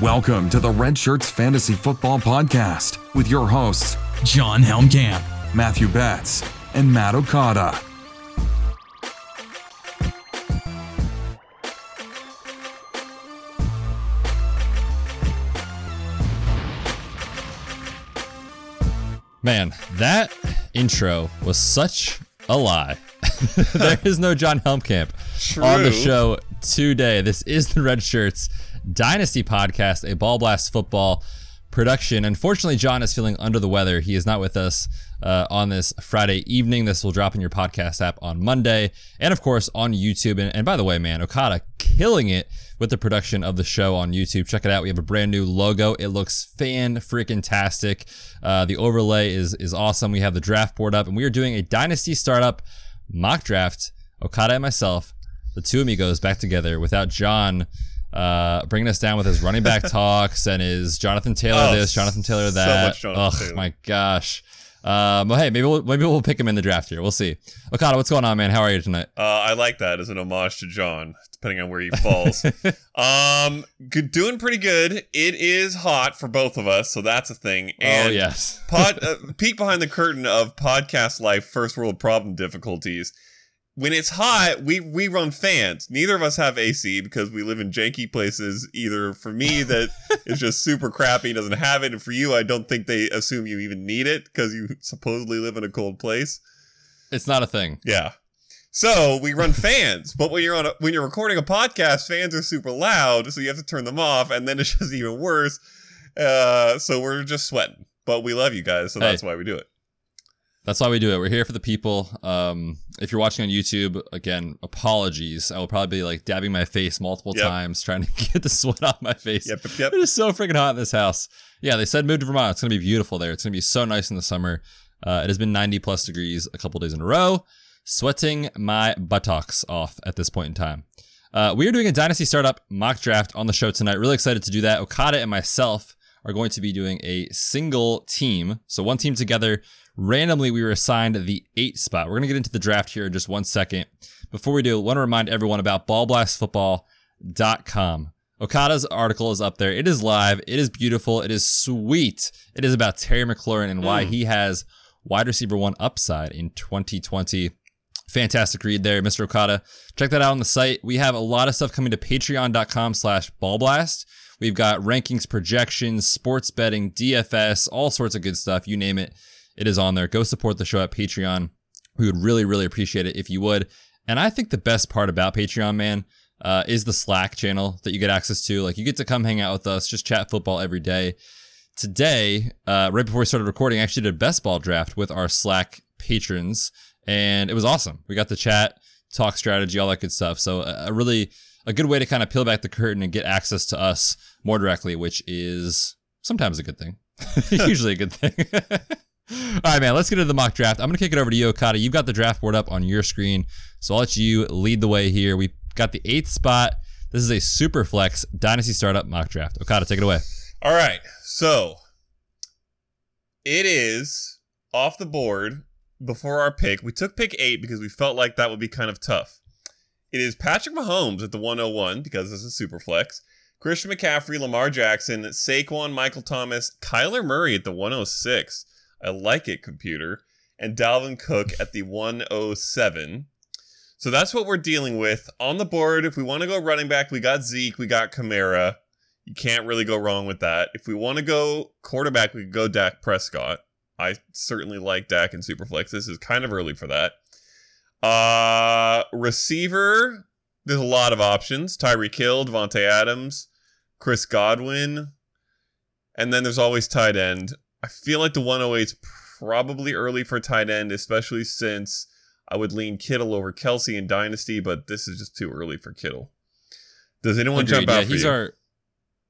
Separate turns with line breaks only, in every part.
Welcome to the Red Shirts Fantasy Football Podcast with your hosts,
Jon Helmkamp,
Matthew Betz, and Matt Okada.
Man, that intro was such a lie. there is no Jon Helmkamp on the show today. This is the Red Shirts Dynasty podcast, a ball blast football production. Unfortunately, Jon is feeling under the weather. He is not with us uh, on this Friday evening. This will drop in your podcast app on Monday, and of course on YouTube. And, and by the way, man, Okada killing it with the production of the show on YouTube. Check it out. We have a brand new logo. It looks fan freaking tastic. Uh, the overlay is is awesome. We have the draft board up, and we are doing a dynasty startup mock draft. Okada and myself, the two amigos, back together without John. Uh, bringing us down with his running back talks and his Jonathan Taylor
Oh,
this, Jonathan Taylor
so
that.
much Jonathan
Ugh,
Taylor.
my gosh. Um, well, hey, maybe we'll maybe we'll pick him in the draft here. We'll see. Okada, what's going on, man? How are you tonight?
Uh, I like that as an homage to Jon, depending on where he falls. um, good, doing pretty good. It is hot for both of us, so that's a thing. And
oh yes.
pod, uh, peek behind the curtain of podcast life, first world problem difficulties. When it's hot, we we run fans. Neither of us have AC because we live in janky places. Either for me that is just super crappy, doesn't have it, and for you, I don't think they assume you even need it because you supposedly live in a cold place.
It's not a thing.
Yeah. So we run fans, but when you're on a, when you're recording a podcast, fans are super loud, so you have to turn them off, and then it's just even worse. Uh, so we're just sweating, but we love you guys, so
Hey.
that's why we do it.
That's why we do it. We're here for the people. Um, if you're watching on YouTube, again, apologies. I will probably be like dabbing my face multiple
Yep.
times trying to get the sweat off my face.
Yep, yep, yep.
It is so freaking hot in this house. Yeah, they said move to Vermont. It's gonna be beautiful there. It's gonna be so nice in the summer. Uh, it has been 90 plus degrees a couple days in a row, sweating my buttocks off at this point in time. Uh, we are doing a dynasty startup mock draft on the show tonight. Really excited to do that. Okada and myself are going to be doing a single team. So one team together. Randomly, we were assigned the eight spot. We're going to get into the draft here in just one second. Before we do, I want to remind everyone about ballblastfootball.com. Okada's article is up there. It is live. It is beautiful. It is sweet. It is about Terry McLaurin and why mm. he has wide receiver one upside in 2020. Fantastic read there, Mr. Okada. Check that out on the site. We have a lot of stuff coming to patreon.com slash ballblast. We've got rankings, projections, sports betting, DFS, all sorts of good stuff. You name it. It is on there. Go support the show at Patreon. We would really, really appreciate it if you would. And I think the best part about Patreon, man, uh, is the Slack channel that you get access to. Like you get to come hang out with us, just chat football every day. Today, uh, right before we started recording, I actually did a best ball draft with our Slack patrons, and it was awesome. We got to chat, talk strategy, all that good stuff. So a, really a good way to kind of peel back the curtain and get access to us more directly, which is sometimes a good thing, usually a good thing. All right, man, let's get into the mock draft. I'm going to kick it over to you, Okada. You've got the draft board up on your screen, so I'll let you lead the way here. We got the eighth spot. This is a super flex dynasty startup mock draft. Okada, take it away.
All right, so it is off the board before our pick. We took pick eight because we felt like that would be kind of tough. It is Patrick Mahomes at the 101 because this is super flex. Christian McCaffrey, Lamar Jackson, Saquon, Michael Thomas, Kyler Murray at the 106. I like it, computer. And Dalvin Cook at the 107. So that's what we're dealing with. On the board, if we want to go running back, we got Zeke, we got Kamara. You can't really go wrong with that. If we want to go quarterback, we could go Dak Prescott. I certainly like Dak in Superflex. This is kind of early for that. Uh receiver, there's a lot of options. Tyreek Hill, Davante Adams, Chris Godwin. And then there's always tight end. I feel like the 108 is probably early for tight end, especially since I would lean Kittle over Kelce in Dynasty, but this is just too early for Kittle. Does anyone
Agreed.
jump out
yeah,
for
he's
you?
our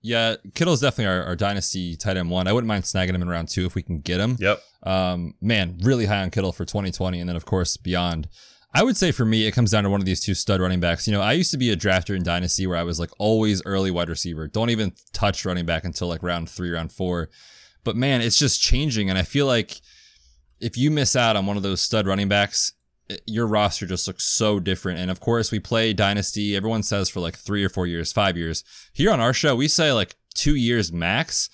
yeah. Kittle's definitely our, our dynasty tight end one. I wouldn't mind snagging him in round two if we can get him.
Yep.
Um, man, really high on Kittle for 2020, and then of course beyond. I would say for me, it comes down to one of these two stud running backs. You know, I used to be a drafter in Dynasty where I was like always early wide receiver. Don't even touch running back until like round three, round four. But man, it's just changing. And I feel like if you miss out on one of those stud running backs, your roster just looks so different. And of course, we play Dynasty. Everyone says for like three or four years, five years. Here on our show, we say like two years max.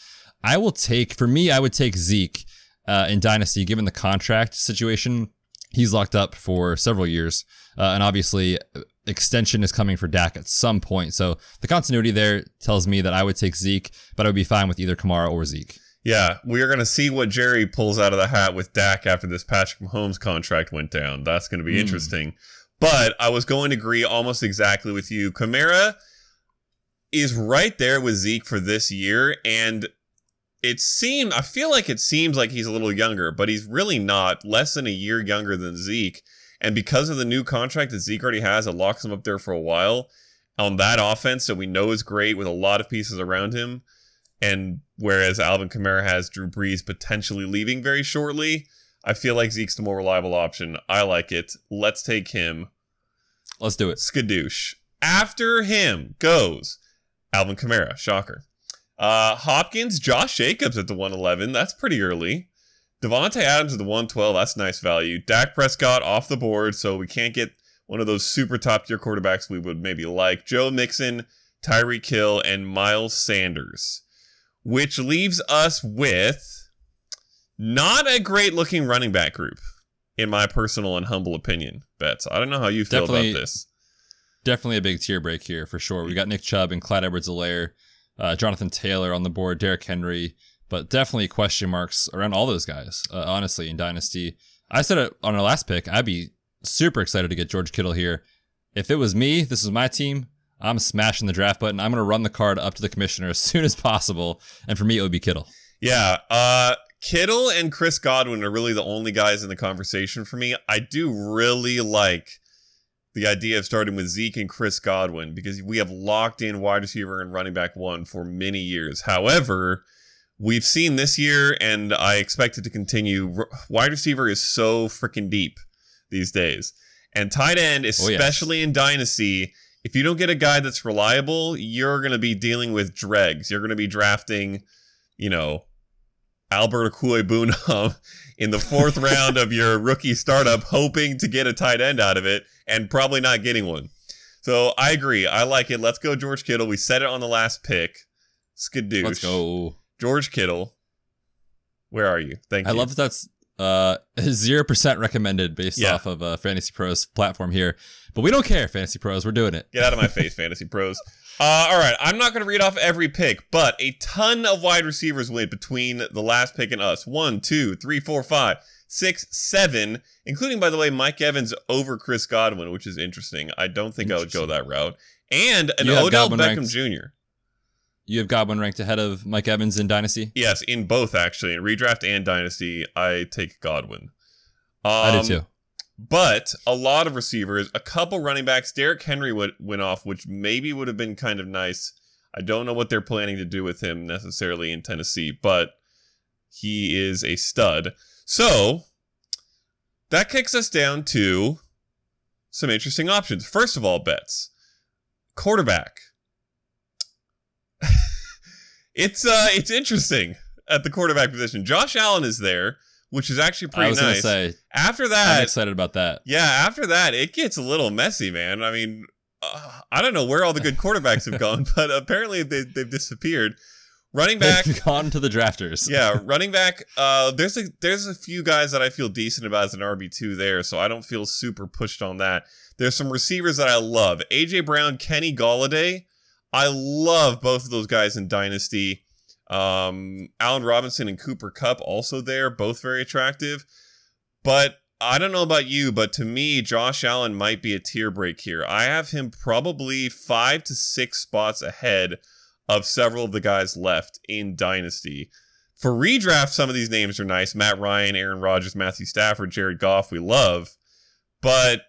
I will take, for me, I would take Zeke uh, in Dynasty, given the contract situation. He's locked up for several years. Uh, and obviously, extension is coming for Dak at some point. So the continuity there tells me that I would take Zeke, but I would be fine with either Kamara or Zeke.
Yeah, we are going to see what Jerry pulls out of the hat with Dak after this Patrick Mahomes contract went down. That's going to be mm. interesting. But I was going to agree almost exactly with you. Kamara is right there with Zeke for this year, and it seemed I feel like it seems like he's a little younger, but he's really not. Less than a year younger than Zeke. And because of the new contract that Zeke already has, it locks him up there for a while on that offense that we know is great with a lot of pieces around him. And whereas Alvin Kamara has Drew Brees potentially leaving very shortly, I feel like Zeke's the more reliable option. I like it. Let's take him.
Let's do it.
Skadoosh. After him goes Alvin Kamara. Shocker. Uh, Hopkins, Josh Jacobs at the 111. That's pretty early. Davante Adams at the 112. That's nice value. Dak Prescott off the board, so we can't get one of those super top tier quarterbacks we would maybe like. Joe Mixon, Tyreek Hill, and Miles Sanders which leaves us with not a great looking running back group, in my personal and humble opinion. Betz. I don't know how you feel definitely, about this.
Definitely a big tier break here for sure. We got Nick Chubb and Clyde Edwards-Helaire, uh, Jonathan Taylor on the board, Derrick Henry, but definitely question marks around all those guys, uh, honestly, in Dynasty. I said it on our last pick. I'd be super excited to get George Kittle here. If it was me, this is my team, I'm smashing the draft button. I'm going to run the card up to the commissioner as soon as possible. And for me, it would be Kittle.
Yeah. Uh, Kittle and Chris Godwin are really the only guys in the conversation for me. I do really like the idea of starting with Zeke and Chris Godwin because we have locked in wide receiver and running back one for many years. However, we've seen this year, and I expect it to continue. Wide receiver is so freaking deep these days. And tight end, especially oh, yes. in Dynasty, if you don't get a guy that's reliable, you're going to be dealing with dregs. You're going to be drafting, you know, Albert Okwuegbunam in the fourth round of your rookie startup, hoping to get a tight end out of it, and probably not getting one. So I agree. I like it. Let's go, George Kittle. We said it on the last pick. Skadoosh.
Let's go.
George Kittle. Where are you? Thank
I
you.
I love that that's uh, zero percent recommended based yeah. off of uh, Fantasy Pros platform here. But we don't care, Fantasy Pros. We're doing it.
Get out of my face, Fantasy Pros. Uh, all right, I'm not going to read off every pick, but a ton of wide receivers went between the last pick and us. One, two, three, four, five, six, seven, including, by the way, Mike Evans over Chris Godwin, which is interesting. I don't think I would go that route. And an Odell Beckham ranked. Jr.
You have Godwin ranked ahead of Mike Evans in Dynasty?
Yes, in both actually. In redraft and Dynasty, I take Godwin.
Um, I do um, too.
But a lot of receivers, a couple running backs. Derrick Henry went, went off, which maybe would have been kind of nice. I don't know what they're planning to do with him necessarily in Tennessee, but he is a stud. So that kicks us down to some interesting options. First of all, Betz. Quarterback. it's uh it's interesting at the quarterback position. Josh Allen is there, which is actually pretty I was nice. Gonna say,
after that, I'm excited about that.
Yeah, after that, it gets a little messy, man. I mean, uh, I don't know where all the good quarterbacks have gone, but apparently they, they've disappeared. Running back,
They've gone to the drafters.
yeah, running back. Uh, there's a there's a few guys that I feel decent about as an RB two there, so I don't feel super pushed on that. There's some receivers that I love: AJ Brown, Kenny Golladay. I love both of those guys in Dynasty. Um, Allen Robinson and Cooper Kupp also there, both very attractive. But I don't know about you, but to me, Josh Allen might be a tier break here. I have him probably five to six spots ahead of several of the guys left in Dynasty. For redraft, some of these names are nice. Matt Ryan, Aaron Rodgers, Matthew Stafford, Jared Goff, we love. But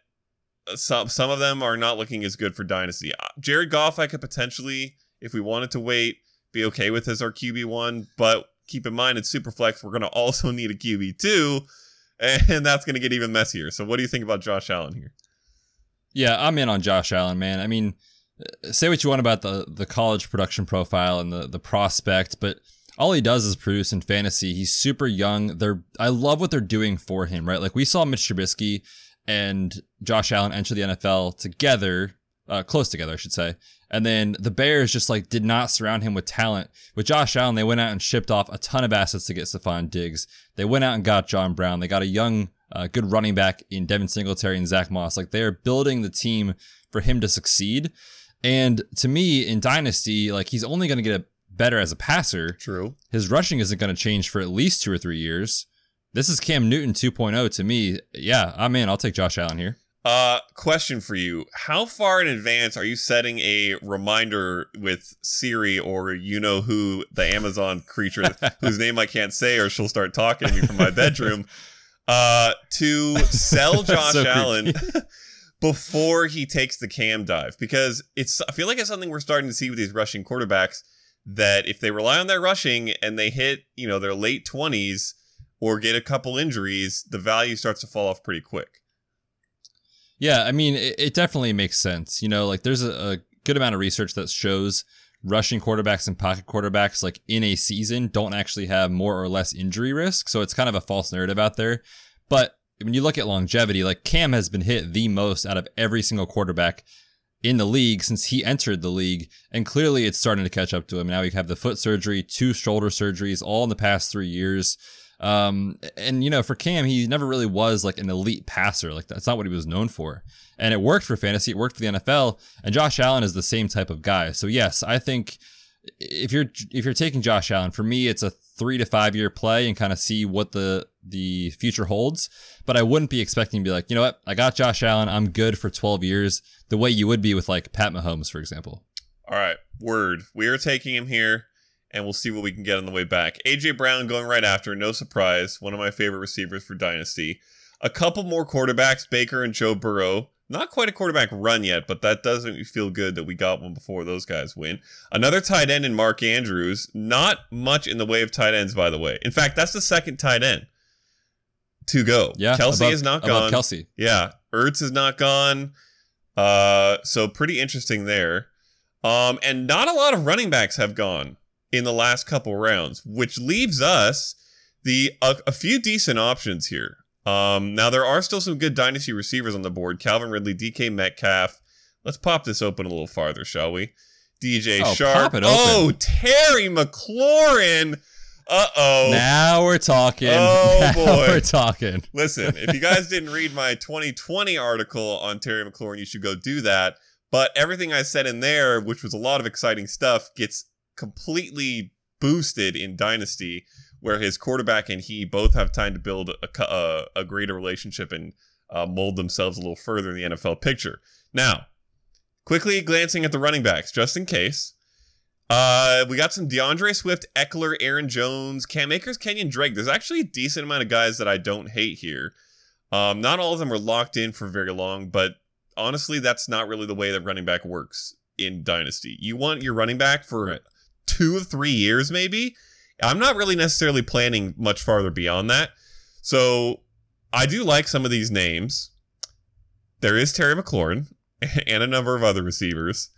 some some of them are not looking as good for dynasty. Uh, Jared Goff, I could potentially, if we wanted to wait, be okay with as our QB one, but keep in mind it's super flex. We're gonna also need a QB two, and that's gonna get even messier. So, what do you think about Josh Allen here?
Yeah, I'm in on Josh Allen, man. I mean, uh, say what you want about the the college production profile and the the prospect, but all he does is produce in fantasy. He's super young. They're I love what they're doing for him, right? Like we saw Mitch Trubisky and Josh Allen enter the NFL together uh, close together, I should say. And then the Bears just like did not surround him with talent. With Josh Allen, they went out and shipped off a ton of assets to get Stefon Diggs. They went out and got John Brown. They got a young, uh, good running back in Devin Singletary and Zack Moss. Like they're building the team for him to succeed. And to me, in Dynasty, like he's only going to get better as a passer.
True.
His rushing isn't going to change for at least two or three years. This is Cam Newton 2.0 to me. Yeah, I'm in. I'll take Josh Allen here.
Uh, question for you: How far in advance are you setting a reminder with Siri or you know who the Amazon creature whose name I can't say, or she'll start talking to me from my bedroom, uh, to sell Josh
so
Allen before he takes the cam dive? Because it's I feel like it's something we're starting to see with these rushing quarterbacks that if they rely on their rushing and they hit you know their late twenties or get a couple injuries, the value starts to fall off pretty quick.
Yeah, I mean, it, it definitely makes sense. You know, like there's a, a, good amount of research that shows rushing quarterbacks and pocket quarterbacks, like in a season, don't actually have more or less injury risk. So it's kind of a false narrative out there. But when you look at longevity, like Cam has been hit the most out of every single quarterback in the league since he entered the league. And clearly it's starting to catch up to him. Now we have the foot surgery, two shoulder surgeries, all in the past three years. Um, and you know, for Cam, he never really was like an elite passer. Like that's not what he was known for. And it worked for fantasy. It worked for the NFL. And Josh Allen is the same type of guy. So yes, I think if you're if you're taking Josh Allen, for me, it's a three to five year play and kind of see what the the future holds. But I wouldn't be expecting to be like, you know what, I got Josh Allen, I'm good for 12 years, the way you would be with like Pat Mahomes, for example.
All right, word. We are taking him here and we'll see what we can get on the way back. AJ Brown going right after, no surprise, one of my favorite receivers for Dynasty. A couple more quarterbacks, Baker and Joe Burrow. Not quite a quarterback run yet, but that does not feel good that we got one before those guys win. Another tight end in Mark Andrews. Not much in the way of tight ends, by the way. In fact, that's the second tight end to go.
Yeah,
Kelce
above,
is not gone.
Kelce.
Yeah, Ertz is not gone. Uh, so pretty interesting there. Um, and not a lot of running backs have gone in the last couple rounds, which leaves us the a, a few decent options here. Um, now there are still some good dynasty receivers on the board: Calvin Ridley, DK Metcalf. Let's pop this open a little farther, shall we? DJ
Oh,
Sharp.
pop it open.
Oh, Terry McLaurin. Uh oh.
Now we're talking.
Oh,
now
boy.
we're talking.
Listen, if you guys didn't read my 2020 article on Terry McLaurin, you should go do that. But everything I said in there, which was a lot of exciting stuff, gets completely boosted in Dynasty, where his quarterback and he both have time to build a, a, a greater relationship and uh, mold themselves a little further in the NFL picture. Now, quickly glancing at the running backs, just in case. Uh, we got some D'Andre Swift, Ekeler, Aaron Jones, Cam Akers, Kenyan Drake. There's actually a decent amount of guys that I don't hate here. Um, not all of them are locked in for very long, but honestly, that's not really the way that running back works in Dynasty. You want your running back for. Two or three years, maybe. I'm not really necessarily planning much farther beyond that. So I do like some of these names. There is Terry McLaurin and a number of other receivers.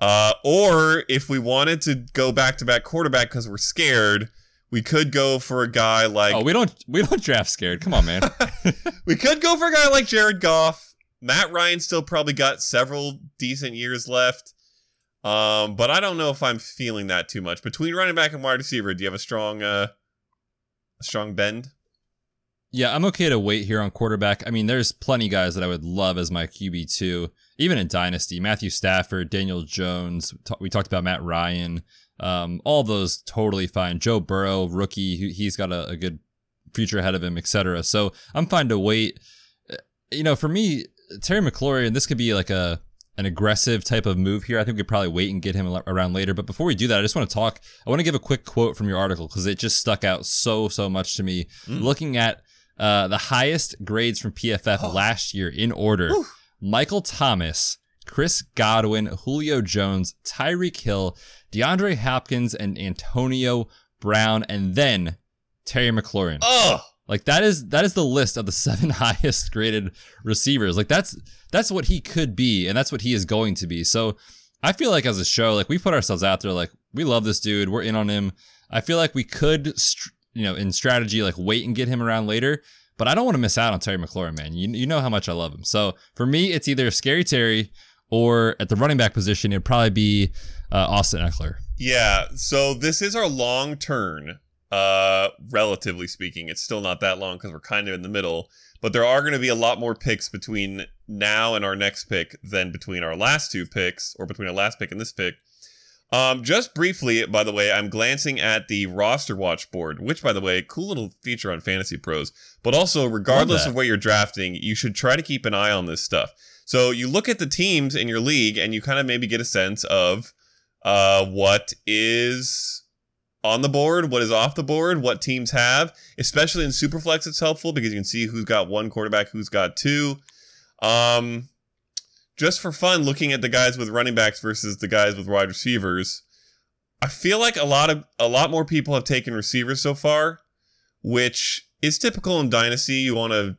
Uh, or if we wanted to go back to back quarterback because we're scared, we could go for a guy like
Oh, we don't we don't draft scared. Come on, man.
we could go for a guy like Jared Goff. Matt Ryan still probably got several decent years left. Um, but I don't know if I'm feeling that too much. Between running back and wide receiver, do you have a strong uh a strong bend?
Yeah, I'm okay to wait here on quarterback. I mean, there's plenty guys that I would love as my QB two, even in Dynasty. Matthew Stafford, Daniel Jones. We talked about Matt Ryan. Um, all those totally fine. Joe Burrow, rookie, he- he's got a, a good future ahead of him, etc. So I'm fine to wait. Uh, You know, for me, Terry McLaurin, this could be like a an aggressive type of move here. I think we could probably wait and get him around later. But before we do that, I just want to talk. I want to give a quick quote from your article because it just stuck out so so much to me. Looking at uh, the highest grades from PFF last year in order: Michael Thomas, Chris Godwin, Julio Jones, Tyreek Hill, DeAndre Hopkins, and Antonio Brown, and then Terry McLaurin.
Oh,
Like that is that is the list of the seven highest graded receivers. Like that's that's what he could be, and that's what he is going to be. So I feel like as a show, like we put ourselves out there, like we love this dude, we're in on him. I feel like we could, you know, in strategy, like wait and get him around later. But I don't want to miss out on Terry McLaurin, man. You you know how much I love him. So for me, it's either Scary Terry or at the running back position, it'd probably be uh, Austin Ekeler.
Yeah, so this is our long turn. Uh, relatively speaking, it's still not that long because we're kind of in the middle. But there are going to be a lot more picks between now and our next pick than between our last two picks, or between our last pick and this pick. Um, just briefly, by the way, I'm glancing at the roster watch board, which, by the way, cool little feature on Fantasy Pros. But also, regardless of where you're drafting, you should try to keep an eye on this stuff. So you look at the teams in your league, and you kind of maybe get a sense of uh, what is on the board, what is off the board, what teams have. Especially in Superflex, it's helpful because you can see who's got one quarterback, who's got two. Um, just for fun, looking at the guys with running backs versus the guys with wide receivers, I feel like a lot of a lot more people have taken receivers so far, which is typical in Dynasty. You want to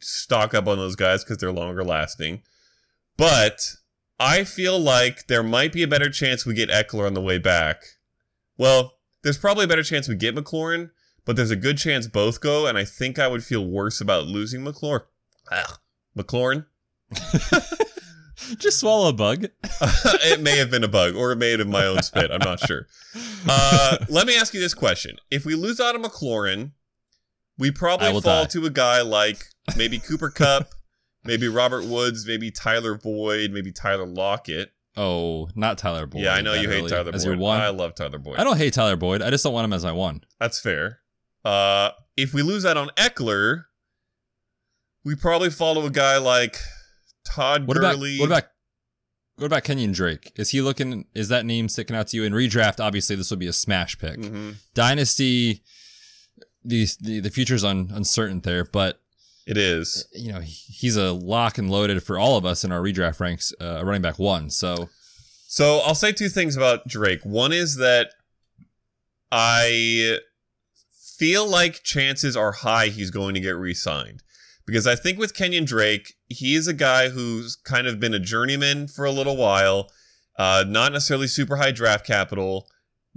stock up on those guys because they're longer lasting. But I feel like there might be a better chance we get Ekeler on the way back. Well, there's probably a better chance we get McLaurin, but there's a good chance both go, and I think I would feel worse about losing McLaurin. Ugh. McLaurin?
Just swallow a bug.
it may have been a bug, or it may have been my own spit. I'm not sure. Uh, let me ask you this question: If we lose out of McLaurin, we probably fall
die.
to a guy like maybe Cooper Kupp, maybe Robert Woods, maybe Tyler Boyd, maybe Tyler Lockett.
Oh, not Tyler Boyd.
yeah, I know you hate. Tyler
as
Boyd.
your one.
I love Tyler Boyd.
I don't hate Tyler Boyd. I just don't want him as my one.
That's fair. Uh, if we lose out on Ekeler, we probably follow a guy like Todd
What about
Gurley.
what about what about Kenyan Drake? Is he looking? Is that name sticking out to you in redraft? Obviously, this would be a smash pick.
Mhm.
Dynasty, the the the future's un, uncertain there, but
It is.
you know he's a lock and loaded for all of us in our redraft ranks, uh, running back one. So
So I'll say two things about Drake. One is that I feel like chances are high he's going to get re-signed. Because I think with Kenyan Drake, he is a guy who's kind of been a journeyman for a little while, uh, not necessarily super high draft capital,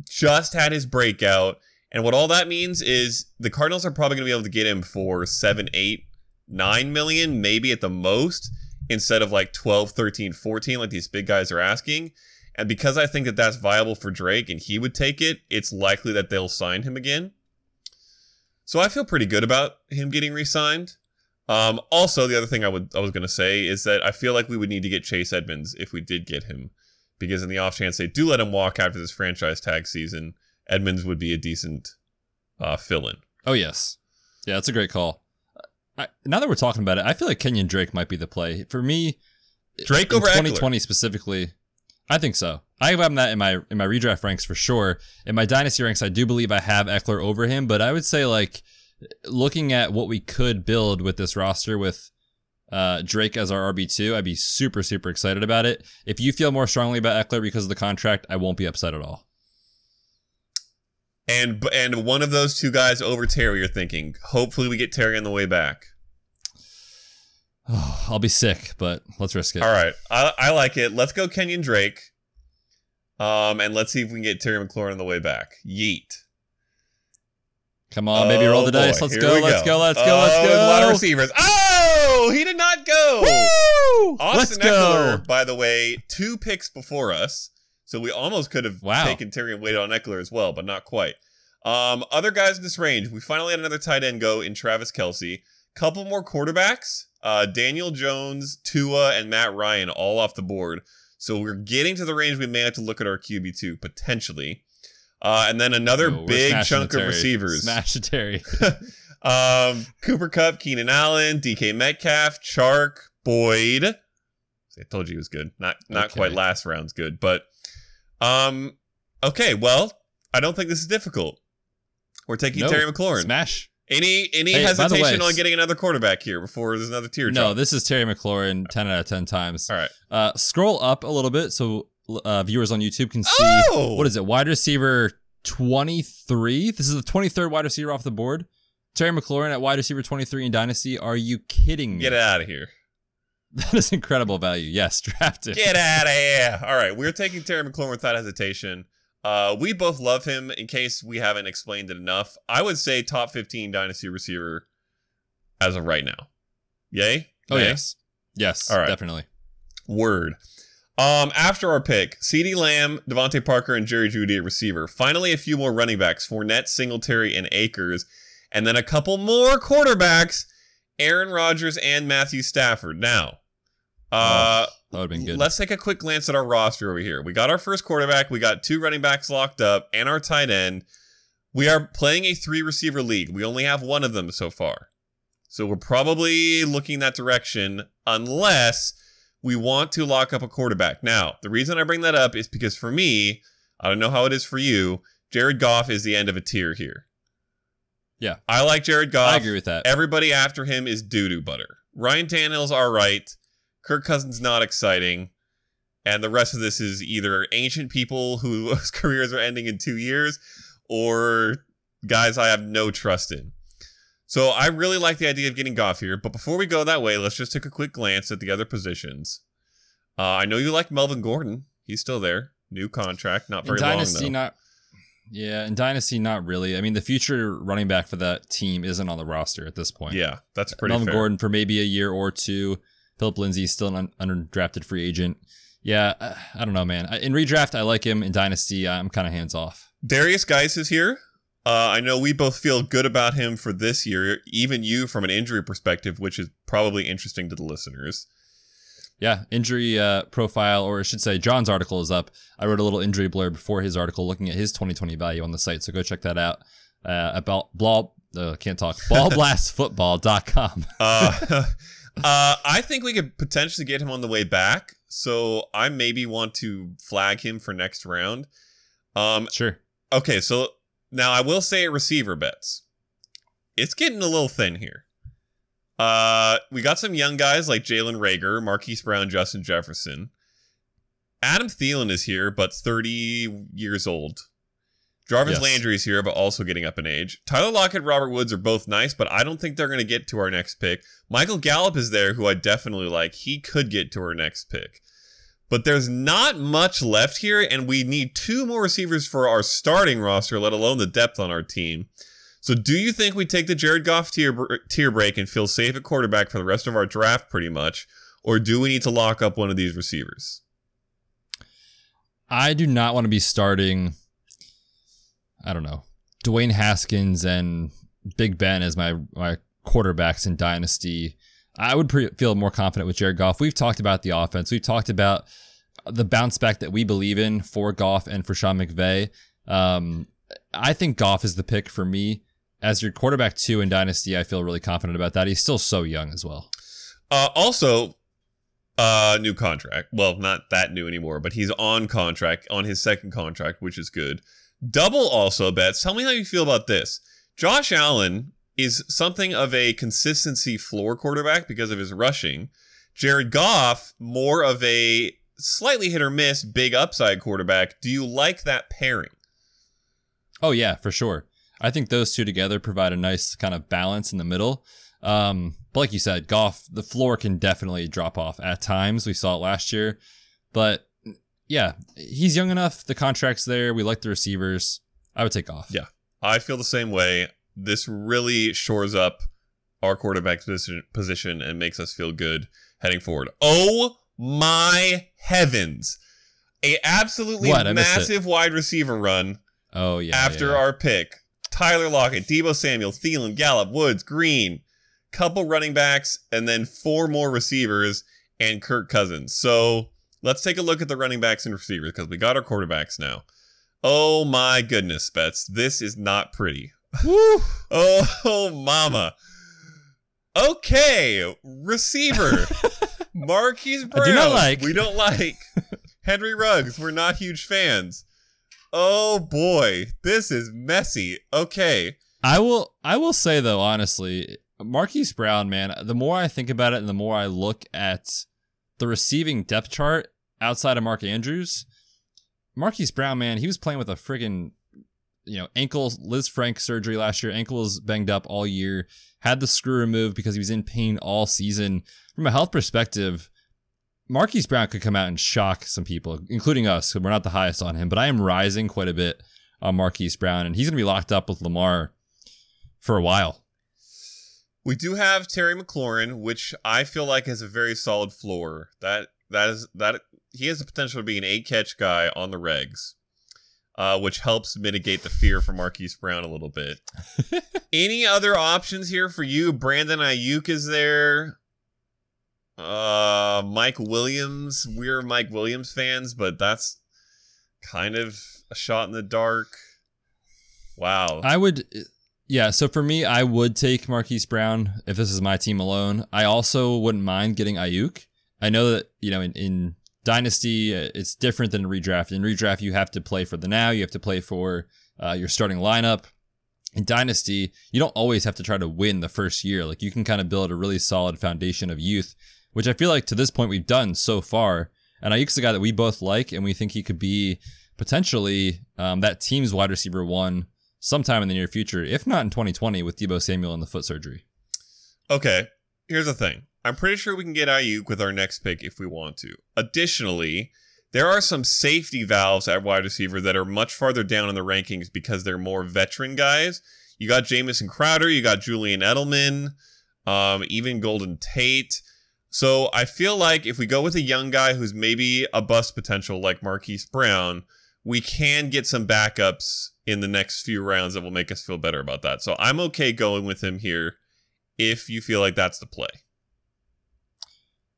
just had his breakout. And what all that means is the Cardinals are probably going to be able to get him for seven, eight, nine million, maybe at the most, instead of like 12, 13, 14, like these big guys are asking. And because I think that that's viable for Drake and he would take it, it's likely that they'll sign him again. So I feel pretty good about him getting re-signed. Um, also, the other thing I would I was going to say is that I feel like we would need to get Chase Edmonds if we did get him, because in the off chance they do let him walk after this franchise tag season, Edmonds would be a decent uh, fill-in.
oh yes, yeah, that's a great call. I, now that we're talking about it, I feel like Kenyan Drake might be the play for me.
Drake over Ekeler.
2020 specifically. I think so. I have him that in my in my redraft ranks for sure. In my dynasty ranks, I do believe I have Ekeler over him, but I would say like looking at what we could build with this roster with uh, Drake as our RB two, I'd be super super excited about it. If you feel more strongly about Ekeler because of the contract, I won't be upset at all.
And and one of those two guys over Terry, you're thinking. Hopefully, we get Terry on the way back.
I'll be sick, but let's risk it.
All right, I, I like it. Let's go Kenyan Drake. Um, and let's see if we can get Terry McLaurin on the way back. Yeet.
Come on, baby, roll the
Oh,
dice.
boy.
Let's
Here
go, let's go, let's go,
Oh,
let's
a lot of
go.
receivers. Oh, he did not go.
Woo!
Austin
Let's go.
By the way, two picks before us, so we almost could have
Wow.
taken Terry and waited on Ekeler as well, but not quite. Um, other guys in this range, we finally had another tight end go in Travis Kelce. Couple more quarterbacks, uh, Daniel Jones, Tua, and Matt Ryan, all off the board. So we're getting to the range we may have to look at our QB two potentially. Uh, and then another
Oh,
big chunk of receivers.
Smash the Terry.
um, Cooper Kupp, Keenan Allen, DK Metcalf, Chark, Boyd. I told you he was good. Not not
Okay.
quite last round's good, but um, okay. Well, I don't think this is difficult. We're taking
No.
Terry McLaurin.
Smash.
Any any
Hey,
hesitation
way,
on getting another quarterback here before there's another tier
No, this is Terry McLaurin, 10 out of 10 times.
All right.
Uh, scroll up a little bit so uh, viewers on YouTube can see
Oh!
what is it? Wide receiver 23. This is the 23rd wide receiver off the board. Terry McLaurin at wide receiver 23 in Dynasty. Are you kidding me?
Get it out of here.
That is incredible value. Yes, draft it.
Get out of here. All right, we're taking Terry McLaurin without hesitation. Uh, we both love him. In case we haven't explained it enough, I would say top 15 dynasty receiver as of right now. Yay?
Oh,
Nay?
yes. Yes,
All right.
definitely.
Word. Um, after our pick, CeeDee Lamb, DeVante Parker, and Jerry Jeudy at receiver. Finally, a few more running backs: Fournette, Singletary, and Akers, and then a couple more quarterbacks: Aaron Rodgers and Matthew Stafford. Now, uh,
that would have been good.
let's take a quick glance at our roster over here. We got our first quarterback, we got two running backs locked up, and our tight end. We are playing a three receiver league. We only have one of them so far. So we're probably looking that direction unless we want to lock up a quarterback. Now, the reason I bring that up is because for me, I don't know how it is for you, Jared Goff is the end of a tier here.
Yeah.
I like Jared Goff.
I agree with that.
Everybody after him is doo doo butter. Ryan Tannehill's all right. Kirk Cousins not exciting. And the rest of this is either ancient people whose careers are ending in two years or guys I have no trust in. So I really like the idea of getting Goff here. But before we go that way, let's just take a quick glance at the other positions. Uh, I know you like Melvin Gordon. He's still there. New contract, not very
in Dynasty,
long though.
not. Yeah, in Dynasty, not really. I mean, the future running back for that team isn't on the roster at this point.
yeah, that's pretty
Melvin
fair.
Gordon for maybe a year or two. Philip Lindsay still an undrafted free agent. Yeah, uh, I don't know, man. In redraft, I like him. In Dynasty, I'm kind of hands off.
Derrius Guice is here. Uh, I know we both feel good about him for this year, even you from an injury perspective, which is probably interesting to the listeners.
Yeah, injury uh, profile, or I should say, Jon's article is up. I wrote a little injury blurb before his article, looking at his 2020 value on the site. So go check that out. Uh, about blah, uh, can't talk. Ballblastfootball.com.
Uh, uh, I think we could potentially get him on the way back, so I maybe want to flag him for next round. Um,
sure.
okay, so now I will say receiver Betz. It's getting a little thin here. Uh, we got some young guys like Jalen Reagor, Marquise Brown, Justin Jefferson. Adam Thielen is here, but 30 years old. Jarvis
Yes.
Landry is here, but also getting up in age. Tyler Lockett, Robert Woods are both nice, but I don't think they're going to get to our next pick. Michael Gallup is there, who I definitely like. He could get to our next pick. But there's not much left here, and we need two more receivers for our starting roster, let alone the depth on our team. So, do you think we take the Jared Goff tier, tier break and feel safe at quarterback for the rest of our draft, pretty much? Or do we need to lock up one of these receivers?
I do not want to be starting, I don't know, Dwayne Haskins and Big Ben as my, my quarterbacks in Dynasty. I would pre- feel more confident with Jared Goff. We've talked about the offense. We've talked about the bounce back that we believe in for Goff and for Sean McVay. Um, I think Goff is the pick for me. As your quarterback two in Dynasty, I feel really confident about that. He's still so young as well.
Uh, also, uh, new contract. Well, not that new anymore, but he's on contract, on his second contract, which is good. Double also Betz. Tell me how you feel about this. Josh Allen is something of a consistency floor quarterback because of his rushing. Jared Goff, more of a slightly hit or miss big upside quarterback. Do you like that pairing?
Oh yeah, for sure. I think those two together provide a nice kind of balance in the middle. Um, but like you said, Goff, the floor can definitely drop off at times. We saw it last year, but yeah, he's young enough. The contract's there. We like the receivers. I would take off.
Yeah. I feel the same way. This really shores up our quarterback position, position and makes us feel good heading forward. Oh my heavens. A absolutely
What? I missed it.
massive wide receiver run
Oh yeah.
after
yeah.
our pick. Tyler Lockett, Deebo Samuel, Thielen, Gallup, Woods, Green, couple running backs, and then four more receivers and Kirk Cousins. So let's take a look at the running backs and receivers because we got our quarterbacks now. Oh my goodness, Betz. This is not pretty.
Woo!
Oh, oh mama. Okay, receiver. Marquise Brown.
I do not like.
We don't like. Henry Ruggs. We're not huge fans. Oh boy, this is messy. Okay.
I will. I will say though, honestly, Marquise Brown, man. The more I think about it, and the more I look at the receiving depth chart outside of Mark Andrews, Marquise Brown, man, he was playing with a friggin' you know ankle Lisfranc surgery last year. Ankle was banged up all year. Had the screw removed because he was in pain all season. From a health perspective, Marquise Brown could come out and shock some people, including us. We're not the highest on him, but I am rising quite a bit on Marquise Brown, and he's gonna be locked up with Lamar for a while.
We do have Terry McLaurin, which I feel like has a very solid floor. That That is that he has the potential to be an eight catch guy on the regs, uh, which helps mitigate the fear for Marquise Brown a little bit. Any other options here for you? Brandon Aiyuk is there. Uh, Mike Williams. We're Mike Williams fans, but that's kind of a shot in the dark. Wow.
I would, yeah. So for me, I would take Marquise Brown if this is my team alone. I also wouldn't mind getting Aiyuk. I know that you know in, in Dynasty uh, it's different than redraft. In redraft, you have to play for the now. You have to play for uh, your starting lineup. In Dynasty, you don't always have to try to win the first year. Like you can kind of build a really solid foundation of youth, which I feel like to this point we've done so far. And Aiyuk's a guy that we both like, and we think he could be potentially um, that team's wide receiver one sometime in the near future, if not in 2020 with Deebo Samuel and the foot surgery.
Okay, here's the thing. I'm pretty sure we can get Aiyuk with our next pick if we want to. Additionally, there are some safety valves at wide receiver that are much farther down in the rankings because they're more veteran guys. You got Jamison Crowder, you got Julian Edelman, um, even Golden Tate. So I feel like if we go with a young guy who's maybe a bust potential like Marquise Brown, we can get some backups in the next few rounds that will make us feel better about that. So I'm okay going with him here if you feel like that's the play.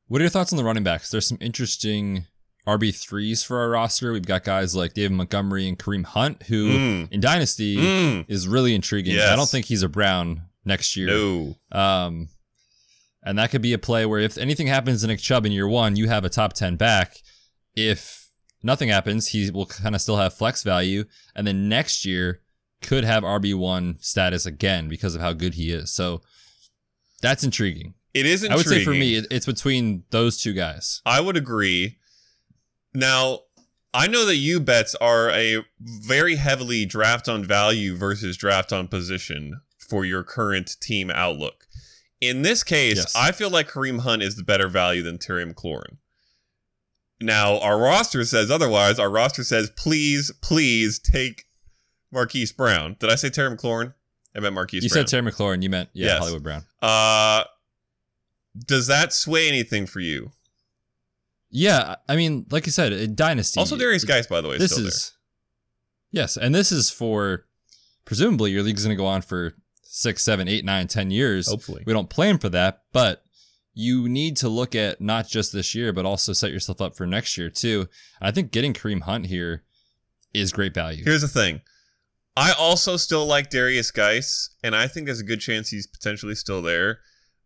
What are your thoughts on the running backs? There's some interesting RB3s for our roster. We've got guys like David Montgomery and Kareem Hunt, who
Mm.
in Dynasty
Mm.
is really intriguing.
Yes.
I don't think he's a Brown next year.
No.
Um, and that could be a play where if anything happens to Nick Chubb in year one, you have a top 10 back. If nothing happens, he will kind of still have flex value. And then next year could have RB1 status again because of how good he is. So that's intriguing.
It is intriguing.
I would say for me, it's between those two guys.
I would agree. Now, I know that you Betz are a very heavily draft on value versus draft on position for your current team outlook. In this case,
Yes.
I feel like Kareem Hunt is the better value than Terry McLaurin. Now, our roster says otherwise. Our roster says, please, please take Marquise Brown. Did I say Terry McLaurin? I meant Marquise
You
Brown.
said Terry McLaurin. You meant, yeah,
Yes.
Hollywood Brown.
uh, does that sway anything for you?
Yeah. I mean, like you said, Dynasty.
Also, Derrius Guice, by the way,
this
still
is yes and this is for presumably your league's going to go on for six seven eight nine ten years.
Hopefully.
we don't plan for that but you need to look at not just this year but also set yourself up for next year too i think getting kareem hunt here is great value
Here's the thing. I also still like Derrius Guice, and I think there's a good chance he's potentially still there.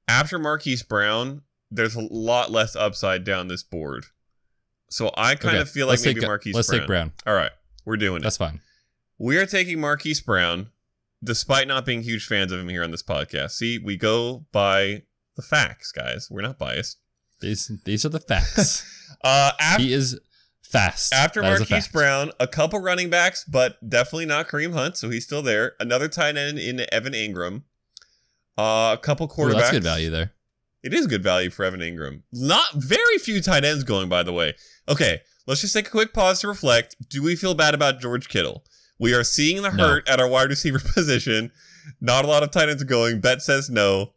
After Marquise Brown, there's a lot less upside down this board. So I kind
Okay,
of feel like
let's
maybe
take,
Marquise
let's
Brown.
take brown
All right, we're doing it.
that's fine
We are taking Marquise Brown, despite not being huge fans of him here on this podcast. See, we go by the facts, guys. We're not biased.
these these are the facts
Uh, after,
he is fast
After
That
Marquise
fact.
Brown, a couple running backs, but definitely not Kareem Hunt, so he's still there. Another tight end in Evan Engram. Uh, a couple
Ooh,
quarterbacks.
that's good value there
It is good value for Evan Engram. Not very few tight ends going, by the way. Okay, let's just take a quick pause to reflect. Do we feel bad about George Kittle? We are seeing the
No.
hurt at our wide receiver position. Not a lot of tight ends going. Betz says no.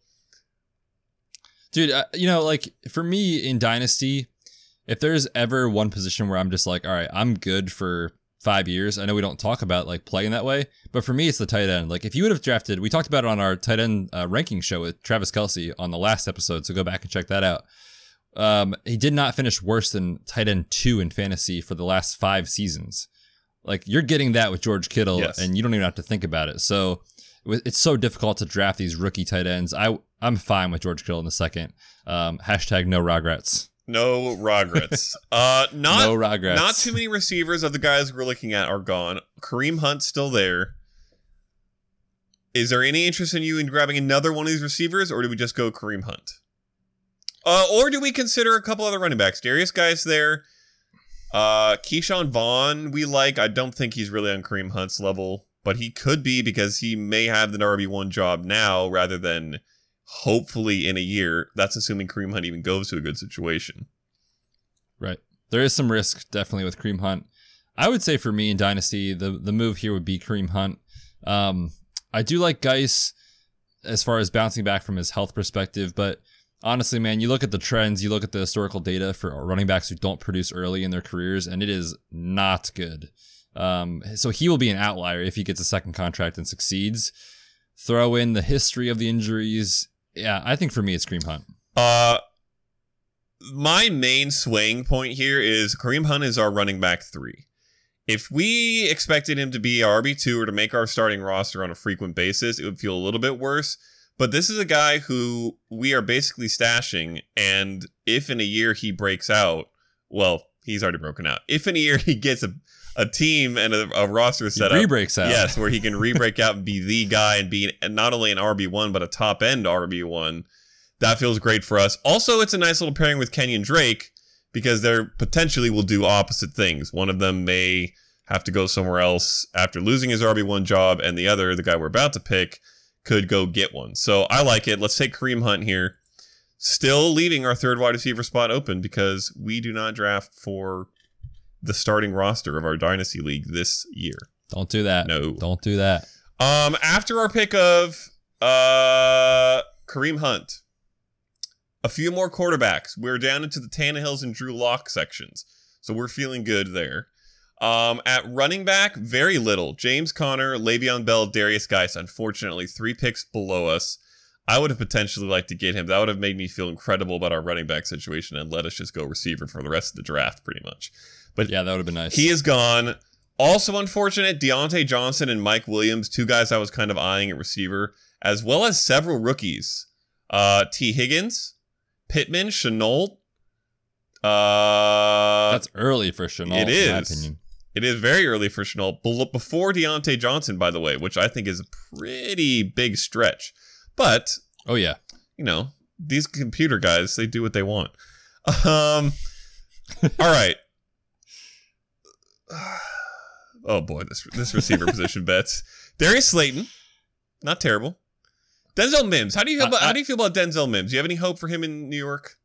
Dude, uh, you know, like for me in Dynasty, if there's ever one position where I'm just like, all right, I'm good for five years. I know we don't talk about like playing that way, but for me, it's the tight end. Like if you would have drafted, we talked about it on our tight end uh, ranking show with Travis Kelce on the last episode, so go back and check that out. Um, he did not finish worse than tight end two in fantasy for the last five seasons. Like you're getting that with George Kittle,
Yes.
and you don't even have to think about it. So it's so difficult to draft these rookie tight ends. I I'm fine with George Kittle in the second. Um, hashtag no regrets.
No regrets. uh, not
no regrets.
Not too many receivers of the guys we're looking at are gone. Kareem Hunt's still there. Is there any interest in you in grabbing another one of these receivers, or do we just go Kareem Hunt? Uh, or do we consider a couple other running backs? Darius Guy's there. Uh, Ke'Shawn Vaughn, we like. I don't think he's really on Kareem Hunt's level, but he could be because he may have the RB1 job now rather than hopefully in a year. That's assuming Kareem Hunt even goes to a good situation.
Right. There is some risk definitely with Kareem Hunt. I would say for me in Dynasty, the the move here would be Kareem Hunt. Um, I do like Guice as far as bouncing back from his health perspective, but honestly, man, you look at the trends, you look at the historical data for running backs who don't produce early in their careers, and it is not good. Um, so he will be an outlier if he gets a second contract and succeeds. Throw in the history of the injuries. Yeah, I think for me it's Kareem Hunt.
Uh, my main swaying point here is Kareem Hunt is our running back three. If we expected him to be our RB2 or to make our starting roster on a frequent basis, it would feel a little bit worse. But this is a guy who we are basically stashing. And if in a year he breaks out, well, he's already broken out. If in a year he gets a, a team and a, a roster set up,
breaks out.
yes, where he can re-break out and be the guy and be not only an RB1, but a top end RB1, that feels great for us. Also, it's a nice little pairing with Kenyan Drake because they're potentially will do opposite things. One of them may have to go somewhere else after losing his RB1 job, and the other, the guy we're about to pick, could go get one. So I like it. Let's take Kareem Hunt here. Still leaving our third wide receiver spot open because we do not draft for the starting roster of our dynasty league this year.
Don't do that.
No.
Don't do that.
Um, after our pick of uh Kareem Hunt, a few more quarterbacks. We're down into the Tannehills and Drew Lock sections, so we're feeling good there. Um, at running back, very little. James Conner, Le'Veon Bell, Derrius Guice. Unfortunately, three picks below us. I would have potentially liked to get him. That would have made me feel incredible about our running back situation and let us just go receiver for the rest of the draft, pretty much. But
Yeah, that would have been nice.
he is gone. Also unfortunate, Diontae Johnson and Mike Williams, two guys I was kind of eyeing at receiver, as well as several rookies. Uh, Tee Higgins, Pittman, Shenault. Uh,
That's early for Shenault,
it is.
opinion.
it is very early for Shenault, before Diontae Johnson, by the way, which I think is a pretty big stretch. But
Oh yeah.
you know, these computer guys, they do what they want. Um, all right. Oh boy, this this receiver position Betz. Darius Slayton, not terrible. Denzel Mims, how do you feel about how do you feel about Denzel Mims? Do you have any hope for him in New York?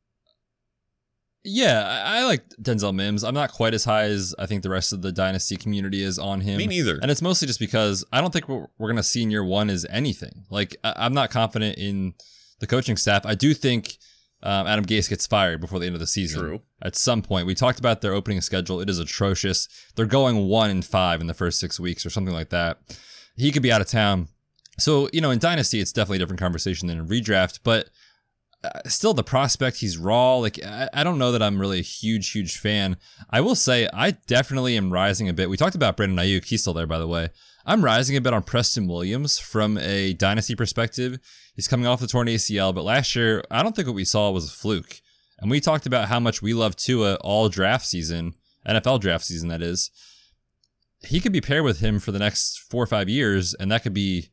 Yeah, I, I like Denzel Mims. I'm not quite as high as I think the rest of the dynasty community is on him.
Me neither.
And it's mostly just because I don't think what we're going to see in year one is anything. Like, I, I'm not confident in the coaching staff. I do think um, Adam Gase gets fired before the end of the season.
True.
At some point, we talked about their opening schedule. It is atrocious. They're going one and five in the first six weeks or something like that. He could be out of town. So, you know, in Dynasty, it's definitely a different conversation than in redraft, but uh, still the prospect, he's raw. Like, I, I don't know that I'm really a huge, huge fan. I will say, I definitely am rising a bit. We talked about Brandon Aiyuk. He's still there, by the way. I'm rising a bit on Preston Williams from a dynasty perspective. He's coming off the torn ACL, but last year, I don't think what we saw was a fluke. And we talked about how much we love Tua all draft season, NFL draft season, that is. He could be paired with him for the next four or five years, and that could be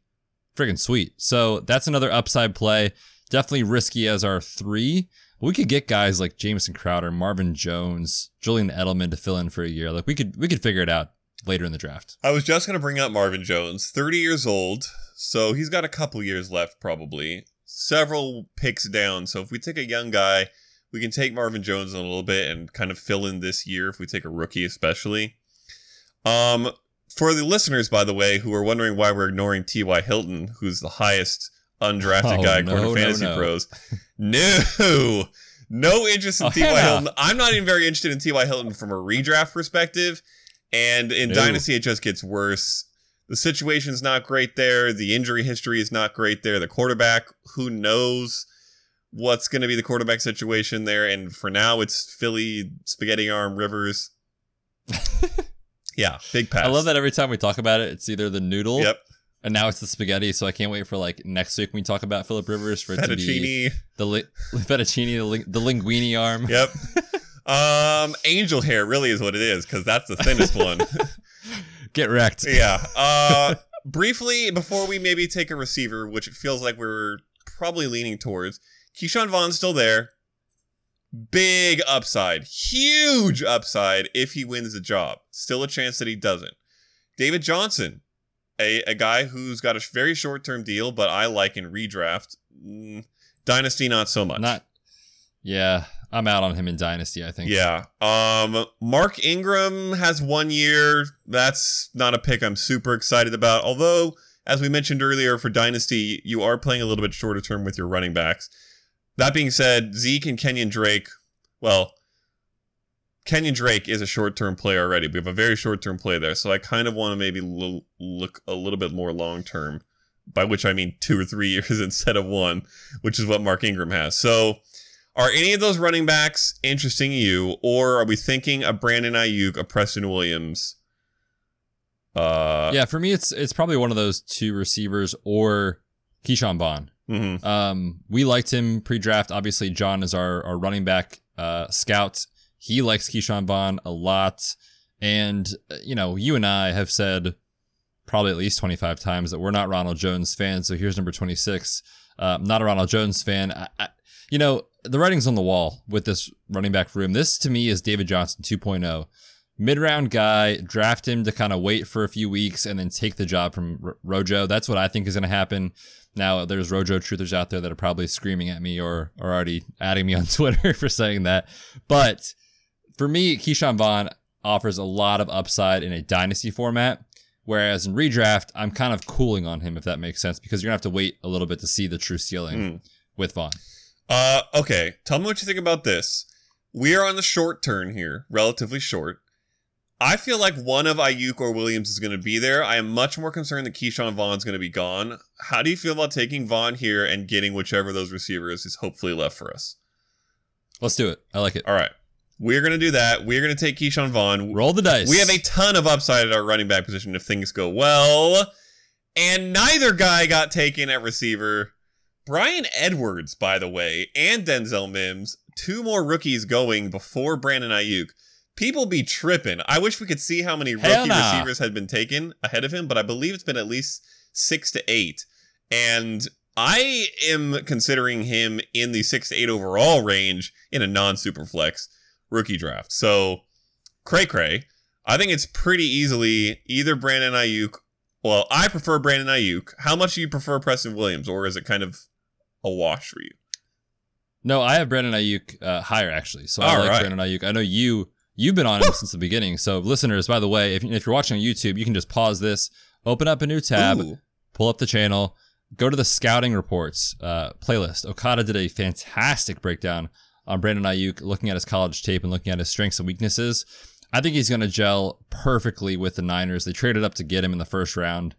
friggin' sweet. So that's another upside play. Definitely risky as our three. We could get guys like Jamison Crowder, Marvin Jones, Julian Edelman to fill in for a year. Like we could we could figure it out later in the draft.
I was just gonna bring up Marvin Jones, 30 years old, so he's got a couple years left probably. Several picks down. So if we take a young guy, we can take Marvin Jones in a little bit and kind of fill in this year if we take a rookie especially. Um for the listeners, by the way, who are wondering why we're ignoring T.Y. Hilton, who's the highest undrafted
Oh,
guy
no,
according
no,
to Fantasy
no.
Pros. No, no interest in
Oh,
T.Y. Hilton. I'm not even very interested in T.Y. Hilton from a redraft perspective. And in
No.
Dynasty, it just gets worse. The situation's not great there. The injury history is not great there. The quarterback, who knows what's going to be the quarterback situation there? And for now, it's Philly, Spaghetti Arm, Rivers. yeah, big pass.
I love that every time we talk about it, it's either the noodle
Yep,
and now it's the spaghetti. So I can't wait for like next week when we talk about Philip Rivers for it to be the li- fettuccine, the, ling- the linguine arm.
Yep. um, angel hair really is what it is because that's the thinnest one.
Get wrecked.
yeah. Uh, briefly, before we maybe take a receiver, which it feels like we're probably leaning towards, Ke'Shawn Vaughn's still there. Big upside, huge upside if he wins the job. Still a chance that he doesn't. David Johnson, a, a guy who's got a very short term deal, but I like in redraft. Mm, Dynasty, not so much.
Not. Yeah, I'm out on him in Dynasty. I think.
Yeah. Um Mark Ingram has one year. That's not a pick I'm super excited about. Although, as we mentioned earlier, for Dynasty, you are playing a little bit shorter term with your running backs. That being said, Zeke and Kenyan Drake, well, Kenyan Drake is a short term play already. We have a very short term play there. So I kind of want to maybe lo- look a little bit more long term, by which I mean two or three years instead of one, which is what Mark Ingram has. So are any of those running backs interesting to you, or are we thinking a Brandon Aiyuk, a Preston Williams?
Uh, yeah, for me, it's it's probably one of those two receivers or Ke'Shawn Vaughn.
Mm-hmm.
Um, we liked him pre-draft. Obviously, Jon is our, our running back uh, scout. He likes Ke'Shawn Vaughn a lot, and you know, you and I have said probably at least twenty five times that we're not Ronald Jones fans. So here's number twenty six. Uh, not a Ronald Jones fan. I, I, you know, the writing's on the wall with this running back room. This to me is David Johnson 2.0 mid round guy, draft him to kind of wait for a few weeks and then take the job from R- Rojo. That's what I think is going to happen. Now, there's Rojo truthers out there that are probably screaming at me or, or already adding me on Twitter for saying that. But for me, Ke'Shawn Vaughn offers a lot of upside in a dynasty format. Whereas in redraft, I'm kind of cooling on him, if that makes sense, because you're going to have to wait a little bit to see the true ceiling mm. with Vaughn.
Uh, okay. Tell me what you think about this. We are on the short turn here, relatively short. I feel like one of Aiyuk or Williams is going to be there. I am much more concerned that Ke'Shawn Vaughn's going to be gone. How do you feel about taking Vaughn here and getting whichever of those receivers is hopefully left for us?
Let's do it. I like it.
All right. We're going to do that. We're going to take Ke'Shawn Vaughn.
Roll the dice.
We have a ton of upside at our running back position if things go well. And neither guy got taken at receiver. Bryan Edwards, by the way, and Denzel Mims, two more rookies going before Brandon Aiyuk people be tripping. I wish we could see how many rookie nah. receivers had been taken ahead of him, but I believe it's been at least six to eight. And I am considering him in the six to eight overall range in a non super flex rookie draft. So, cray cray. I think it's pretty easily either Brandon Aiyuk. Well, I prefer Brandon Aiyuk. How much do you prefer Preston Williams, or is it kind of a wash for you?
No, I have Brandon Aiyuk uh, higher actually. So I All like right. Brandon Aiyuk. I know you You've been on him since the beginning. So, listeners, by the way, if, if you're watching on YouTube, you can just pause this, open up a new tab, Ooh. pull up the channel, go to the scouting reports uh, playlist. Okada did a fantastic breakdown on Brandon Aiyuk, looking at his college tape and looking at his strengths and weaknesses. I think he's going to gel perfectly with the Niners. They traded up to get him in the first round.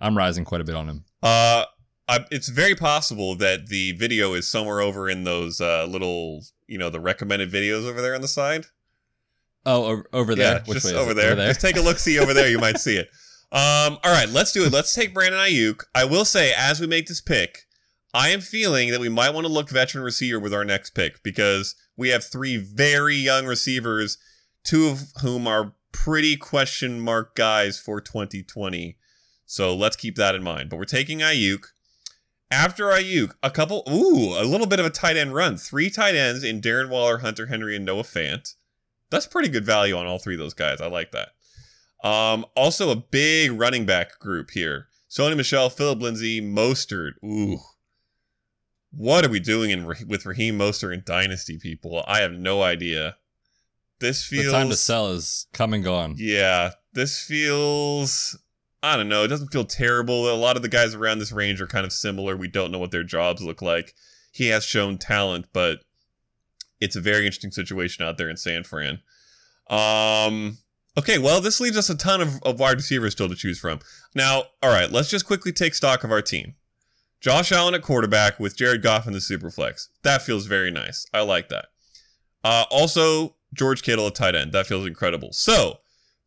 I'm rising quite a bit on him.
Uh, I, it's very possible that the video is somewhere over in those uh, little, you know, the recommended videos over there on the side.
Oh, over there.
Yeah, Which just over there. over there. Just take a look. See over there. You might see it. Um. All right. Let's do it. Let's take Brandon Aiyuk. I will say, as we make this pick, I am feeling that we might want to look veteran receiver with our next pick because we have three very young receivers, two of whom are pretty question mark guys for 2020. So let's keep that in mind. But we're taking Aiyuk. After Aiyuk, a couple, ooh, a little bit of a tight end run. Three tight ends in Darren Waller, Hunter Henry, and Noah Fant. That's pretty good value on all three of those guys. I like that. Um, also a big running back group here. Sony Michel, Philip Lindsay, Mostert. Ooh. What are we doing in with Raheem Mostert and Dynasty, people? I have no idea. This feels.
The time to sell is come and gone.
Yeah. This feels. I don't know. It doesn't feel terrible. A lot of the guys around this range are kind of similar. We don't know what their jobs look like. He has shown talent, but it's a very interesting situation out there in San Fran. Um, okay, well, this leaves us a ton of, of wide receivers still to choose from. Now, all right, let's just quickly take stock of our team. Josh Allen at quarterback with Jared Goff in the superflex. That feels very nice. I like that. Uh, also, George Kittle at tight end. That feels incredible. So,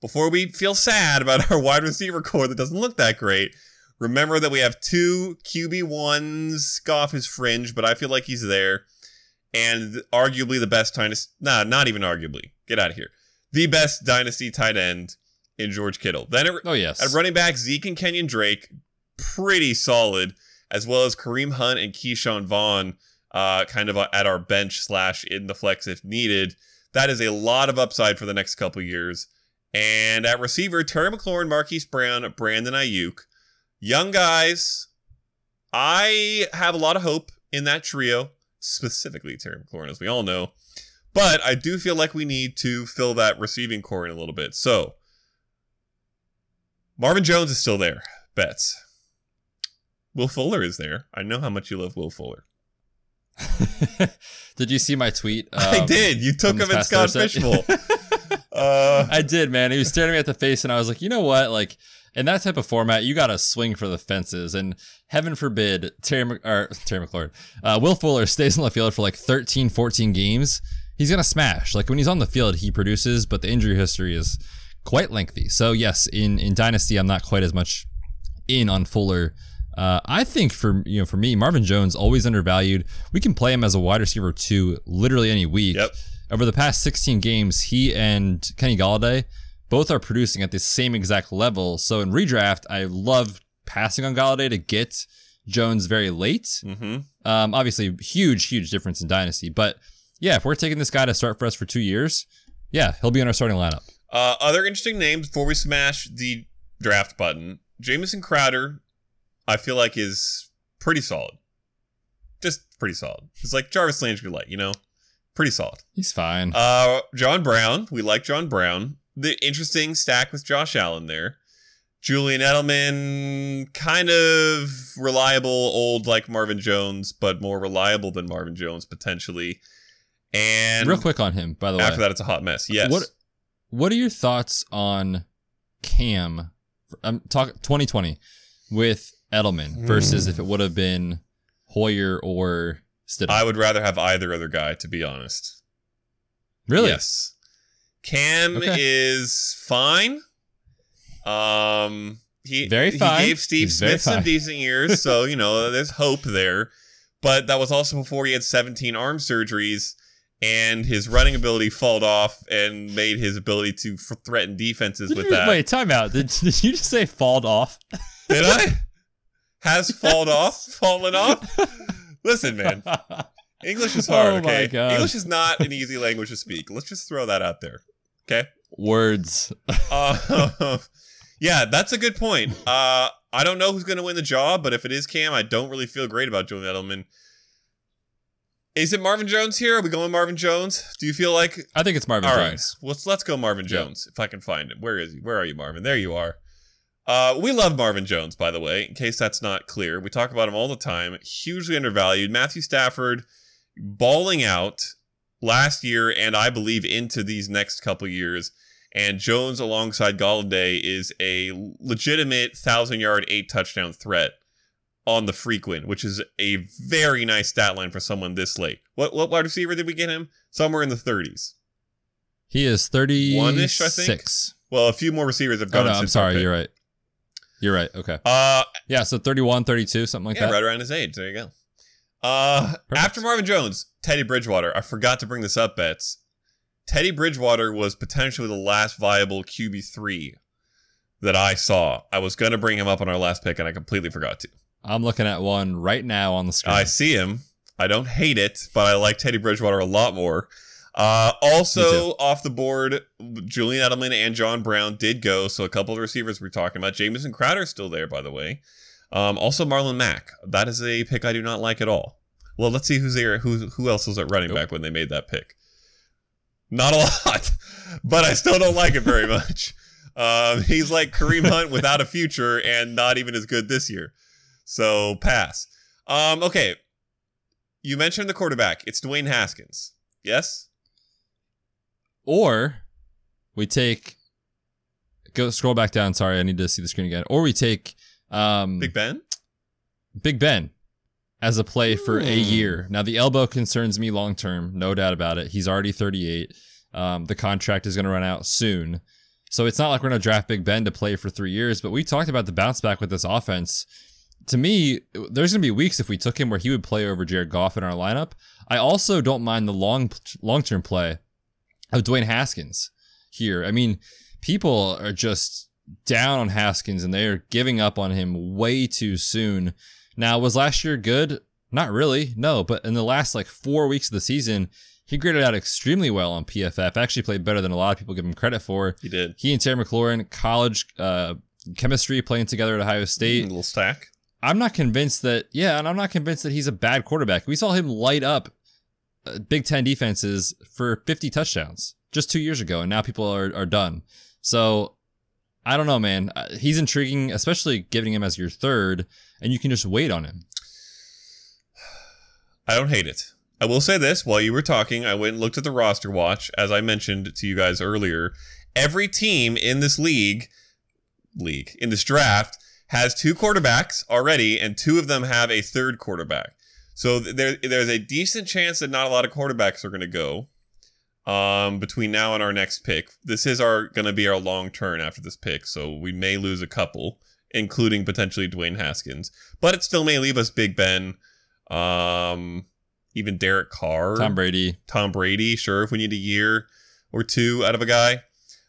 before we feel sad about our wide receiver core that doesn't look that great, remember that we have two QB1s. Goff is fringe, but I feel like he's there and arguably the best dynasty. Nah, not even arguably. Get out of here. The best dynasty tight end in George Kittle. Then at,
oh yes,
at running back Zeke and Kenyan Drake, pretty solid, as well as Kareem Hunt and Ke'Shawn Vaughn, uh, kind of at our bench slash in the flex if needed. That is a lot of upside for the next couple years. And at receiver, Terry McLaurin, Marquise Brown, Brandon Aiyuk. young guys. I have a lot of hope in that trio specifically Terry McLaurin, as we all know. But I do feel like we need to fill that receiving core in a little bit. So Marvin Jones is still there. Betz. Will Fuller is there. I know how much you love Will Fuller.
did you see my tweet?
I
um,
did. You took him in Scott
Thursday?
Fishbowl. uh,
I did, man. He was staring me at the face, and I was like, you know what? Like in that type of format, you got to swing for the fences. And heaven forbid, Terry Mc- or Terry McLaurin, uh, Will Fuller stays on the field for like 13, 14 games. He's gonna smash. Like when he's on the field, he produces, but the injury history is quite lengthy. So yes, in in Dynasty, I'm not quite as much in on Fuller. Uh, I think for you know for me, Marvin Jones always undervalued. We can play him as a wide receiver two literally any week.
Yep.
Over the past 16 games, he and Kenny Golladay both are producing at the same exact level. So in redraft, I love passing on Golladay to get Jones very late.
hmm
Um, obviously, huge, huge difference in dynasty. But yeah, if we're taking this guy to start for us for two years, yeah, he'll be in our starting lineup.
Uh, other interesting names before we smash the draft button. Jamison Crowder, I feel like is pretty solid. Just pretty solid. It's like Jarvis Landry light, you know? Pretty solid.
He's fine.
Uh, John Brown, we like John Brown. The interesting stack with Josh Allen there. Julian Edelman, kind of reliable, old like Marvin Jones, but more reliable than Marvin Jones potentially. And
Real quick on him, by the way.
after that, it's a hot mess. Yes.
What What are your thoughts on Cam? I'm talking 2020 with Edelman versus if it would have been Hoyer or Stidham.
I would rather have either other guy, to be honest.
really?
Yes. Cam
Okay.
is fine. Um, he
Very fine.
he gave Steve
He's
Smith some decent years, so you know there's hope there. But that was also before he had 17 arm surgeries, and his running ability falled off and made his ability to f- threaten defenses
Did
with
you,
that.
Wait, time out. Did, did you just say falled off?
Did I? Has fallen off? Fallen off? Listen, man. English is hard,
Oh
okay? English is not an easy language to speak. Let's just throw that out there. Okay?
Words.
Uh, yeah, that's a good point. Uh, I don't know who's going to win the job, but if it is Cam, I don't really feel great about Julian Edelman. Is it Marvin Jones here? Are we going Marvin Jones? Do you feel like
I think it's Marvin
all right,
Jones.
let's let's go Marvin. Jones if I can find him. Where is he? Where are you, Marvin? There you are. Uh, we love Marvin Jones, by the way, in case that's not clear. We talk about him all the time. Hugely undervalued. Matthew Stafford balling out last year, and I believe into these next couple years. And Jones alongside Golladay is a legitimate thousand yard, eight touchdown threat on the frequent, which is a very nice stat line for someone this late. What what wide receiver did we get him? Somewhere in the 30s.
He is 36.
One-ish, I think. Well, a few more receivers have
Oh,
gone.
no, I'm sorry. You're right. You're right. Okay.
Uh,
Yeah, so 31, 32, something like
yeah,
that.
right around his age. There you go. Uh,
Perfect.
after Marvin Jones, Teddy Bridgewater. I forgot to bring this up, Betz. Teddy Bridgewater was potentially the last viable QB three that I saw. I was gonna bring him up on our last pick, and I completely forgot to.
I'm looking at one right now on the screen.
I see him. I don't hate it, but I like Teddy Bridgewater a lot more. Uh, also off the board, Julian Edelman and John Brown did go. So a couple of receivers we're talking about. Jamison Crowder still there, by the way. Um, also Marlon Mack. That is a pick I do not like at all. Well, let's see who's there. Who who else was at running
Nope.
back when they made that pick? Not a lot, but I still don't like it very much. Um, he's like Kareem Hunt without a future and not even as good this year. So pass. Um, okay. You mentioned the quarterback. It's Dwayne Haskins. Yes?
Or we take go scroll back down. Sorry, I need to see the screen again. Or we take um
Big Ben?
Big Ben as a play for a
Hmm.
year. Now the elbow concerns me long term, no doubt about it. He's already 38. Um, the contract is going to run out soon. So it's not like we're going to draft Big Ben to play for three years, but we talked about the bounce back with this offense. To me, there's going to be weeks if we took him where he would play over Jared Goff in our lineup. I also don't mind the long long term play of Dwayne Haskins here. I mean, people are just down on Haskins and they are giving up on him way too soon. Now, was last year good? Not really, no. But in the last like four weeks of the season, he graded out extremely well on PFF. Actually, played better than a lot of people give him credit for.
He did.
He and Terry McLaurin, college uh, chemistry, playing together at Ohio
A
State.
little stack.
I'm not convinced that, yeah, and I'm not convinced that he's a bad quarterback. We saw him light up Big Ten defenses for 50 touchdowns just two years ago, and now people are, are done. So I don't know, man. Uh, He's intriguing, especially giving him as your third, and you can just wait on him.
I don't hate it. I will say this while you were talking, I went and looked at the roster watch, as I mentioned to you guys earlier. Every team in this league, league, in this draft, has two quarterbacks already, and two of them have a third quarterback. So there, there's a decent chance that not a lot of quarterbacks are going to go um, between now and our next pick. This is our going to be our long turn after this pick, so we may lose a couple, including potentially Dwayne Haskins, but it still may leave us Big Ben, um, even Derek Carr,
Tom Brady.
Tom Brady. Sure, if we need a year or two out of a guy.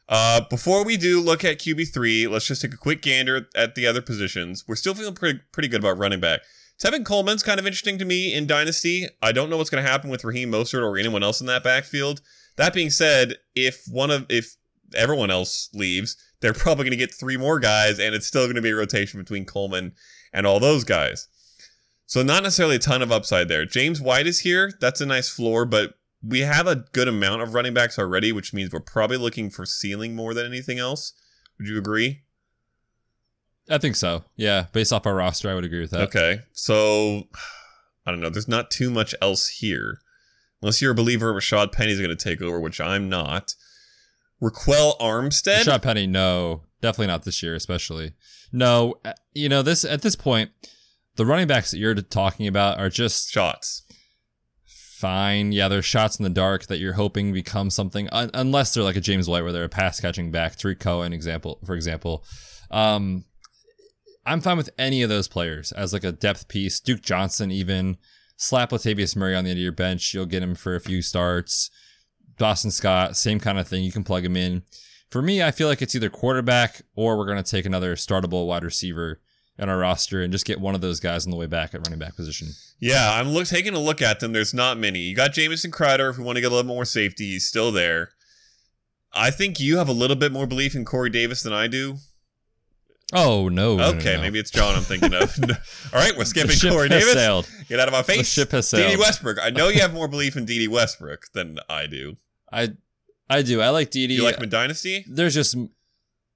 Uh, before we do look at QB three, let's just take a quick gander at the other positions. We're still feeling pretty pretty good about running back. Tevin Coleman's kind of interesting to me in Dynasty. I don't know what's going to happen with Raheem Mostert or anyone else in that backfield. That being said, if one of if everyone else leaves, they're probably going to get three more guys, and it's still going to be a rotation between Coleman and all those guys. So not necessarily a ton of upside there. James White is here. That's a nice floor, but we have a good amount of running backs already, which means we're probably looking for ceiling more than anything else. Would you agree?
I think so. Yeah, based off our roster, I would agree with that.
Okay. So I don't know. There's not too much else here. Unless you're a believer Rashad Penny's going to take over, which I'm not. Ryquell Armstead?
Rashad Penny, no, definitely not this year, especially. No, uh, you know this at this point, the running backs that you're talking about are just
Shots.
fine. Yeah, they're shots in the dark that you're hoping become something, un- unless they're like a James White where they're a pass catching back. Tarik Cohen, example, for example. Um, I'm fine with any of those players as like a depth piece. Duke Johnson, even slap Latavius Murray on the end of your bench. You'll get him for a few starts. Boston Scott, same kind of thing. You can plug him in. For me, I feel like it's either quarterback or we're going to take another startable wide receiver in our roster and just get one of those guys on the way back at running back position.
Yeah, I'm look, taking a look at them. There's not many. You got Jamison Crowder. If we want to get a little more safety, he's still there. I think you have a little bit more belief in Corey Davis than I do.
Oh no! no, no,
Okay,
no.
maybe it's Jon I'm thinking of. All right, we're
the
skipping
ship
Corey
has
Davis.
sailed.
Get out of my face.
The ship has
Dede
sailed.
Westbrook. I know you have more belief in Dede Westbrook than I do.
I, I do. I like Dede.
You like him Dynasty?
there's just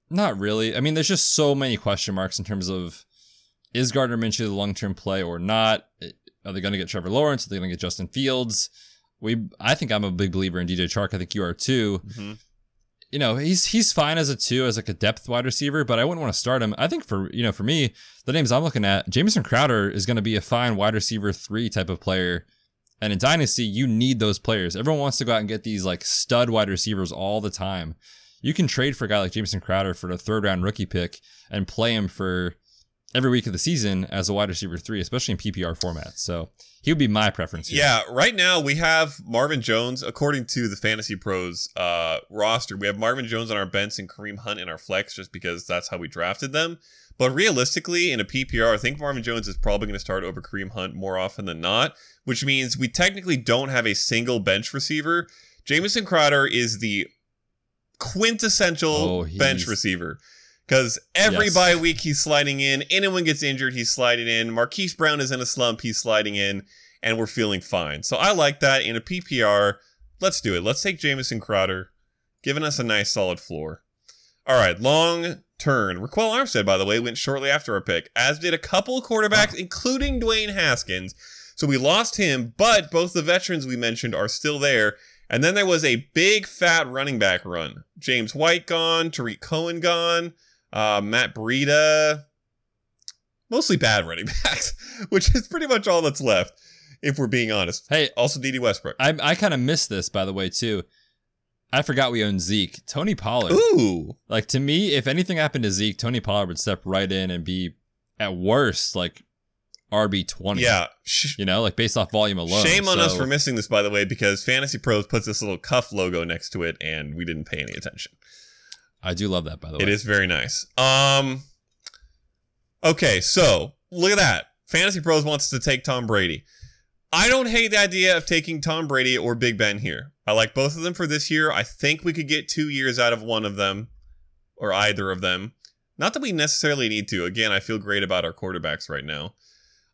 not really. I mean, there's just so many question marks in terms of is Gardner Minshew the long term play or not? Are they going to get Trevor Lawrence? Are they going to get Justin Fields? We, I think I'm a big believer in DJ Chark. I think you are too.
Mhm.
You know, he's he's fine as a two, as like a depth wide receiver, but I wouldn't want to start him. I think for you know, for me, the names I'm looking at, Jamison Crowder is going to be a fine wide receiver three type of player. And in Dynasty, you need those players. Everyone wants to go out and get these like stud wide receivers all the time. You can trade for a guy like Jamison Crowder for a third round rookie pick and play him for every week of the season as a wide receiver three, especially in PPR format. So he would be my preference. Here.
Yeah, right now we have Marvin Jones, according to the Fantasy Pros uh, roster, we have Marvin Jones on our bench and Kareem Hunt in our flex just because that's how we drafted them. But realistically, in a PPR, I think Marvin Jones is probably going to start over Kareem Hunt more often than not, which means we technically don't have a single bench receiver. Jamison Crowder is the quintessential
Oh,
bench receiver. Because every
Yes.
bye week he's sliding in. Anyone gets injured, he's sliding in. Marquise Brown is in a slump, he's sliding in, and we're feeling fine. So I like that in a PPR. Let's do it. Let's take Jamison Crowder, giving us a nice solid floor. All right, long turn. Ryquell Armstead, by the way, went shortly after our pick, as did a couple quarterbacks, including Dwayne Haskins. So we lost him, but both the veterans we mentioned are still there. And then there was a big fat running back run. James White gone, Tarik Cohen gone, uh, Matt Breida. Mostly bad running backs, which is pretty much all that's left, if we're being honest.
Hey,
Also, Dede Westbrook.
I I kind of missed this by the way too. I forgot we own Zeke. Tony Pollard.
Ooh.
Like to me, if anything happened to Zeke, Tony Pollard would step right in and be at worst like RB twenty.
Yeah. Sh-
You know, like based off volume alone.
Shame on us for missing this, by the way, because Fantasy Pros puts this little cuff logo next to it, and we didn't pay any attention.
I do love that by the way.
It is very nice. Um. Okay, so look at that. Fantasy Pros wants to take Tom Brady. I don't hate the idea of taking Tom Brady or Big Ben here. I like both of them for this year. I think we could get two years out of one of them, or either of them. Not that we necessarily need to. Again, I feel great about our quarterbacks right now.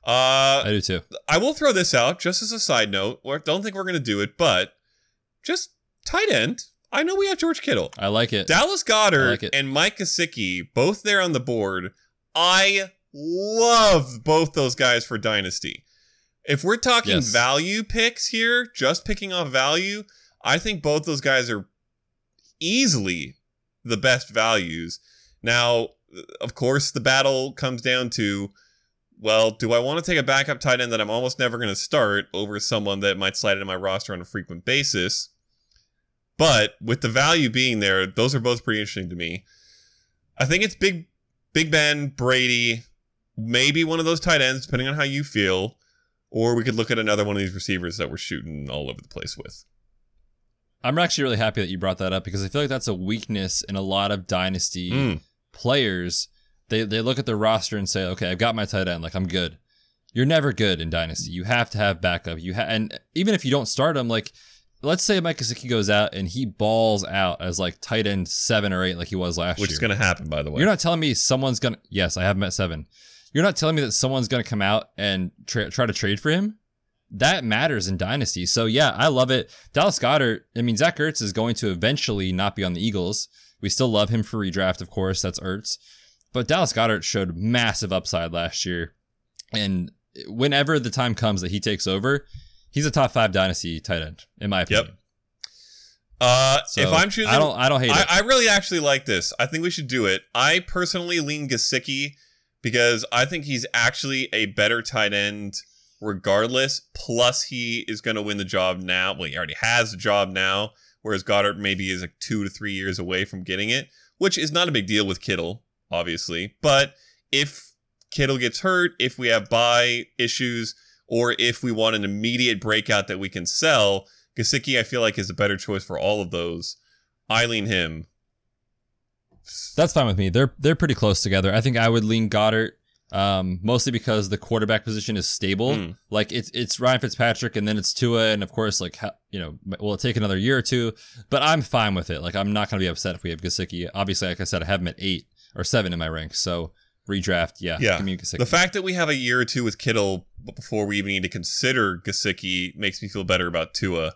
Uh,
I do too.
I will throw this out just as a side note. I don't think we're going to do it, but just tight end. I know we have George Kittle.
I like it.
Dallas Goedert
like
and Mike Gesicki, both there on the board. I love both those guys for Dynasty. If we're talking
Yes.
value picks here, just picking off value, I think both those guys are easily the best values. Now, of course, the battle comes down to well, do I want to take a backup tight end that I'm almost never going to start over someone that might slide into my roster on a frequent basis? But with the value being there, those are both pretty interesting to me. I think it's Big Big Ben, Brady, maybe one of those tight ends, depending on how you feel. Or we could look at another one of these receivers that we're shooting all over the place with.
I'm actually really happy that you brought that up because I feel like that's a weakness in a lot of dynasty
Mm.
players. They they look at their roster and say, "Okay, I've got my tight end. Like I'm good." You're never good in dynasty. You have to have backup. You ha- and even if you don't start them, like let's say Mike Gesicki goes out and he balls out as like tight end seven or eight, like he was last
Which
year.
is going to happen, by the way.
You're not telling me someone's gonna. Yes, I have him at seven. You're not telling me that someone's gonna come out and tra- try to trade for him. That matters in dynasty. So yeah, I love it. Dallas Goedert. I mean, Zach Ertz is going to eventually not be on the Eagles. We still love him for redraft, of course. That's Ertz. But Dallas Goedert showed massive upside last year, and whenever the time comes that he takes over, he's a top five dynasty tight end in my
Yep.
opinion.
uh,
So
if I'm choosing,
I don't. I don't hate
I,
it.
I really actually like this. I think we should do it. I personally lean Gesicki because I think he's actually a better tight end regardless. Plus, he is going to win the job now. Well, he already has the job now, whereas Goedert maybe is like two to three years away from getting it, which is not a big deal with Kittle, obviously. But if Kittle gets hurt, if we have buy issues, or if we want an immediate breakout that we can sell, Gesicki, I feel like, is a better choice for all of those. I lean him.
That's fine with me. They're they're pretty close together. I think I would lean Goedert, um, mostly because the quarterback position is stable.
Mm.
Like it's it's Ryan Fitzpatrick, and then it's Tua, and of course, like you know, will it take another year or two? But I'm fine with it. Like I'm not gonna be upset if we have Gesicki. Obviously, like I said, I have him at eight or seven in my rank. So redraft, yeah,
Yeah.
give me Gesicki.
The fact that we have a year or two with Kittle before we even need to consider Gesicki makes me feel better about Tua.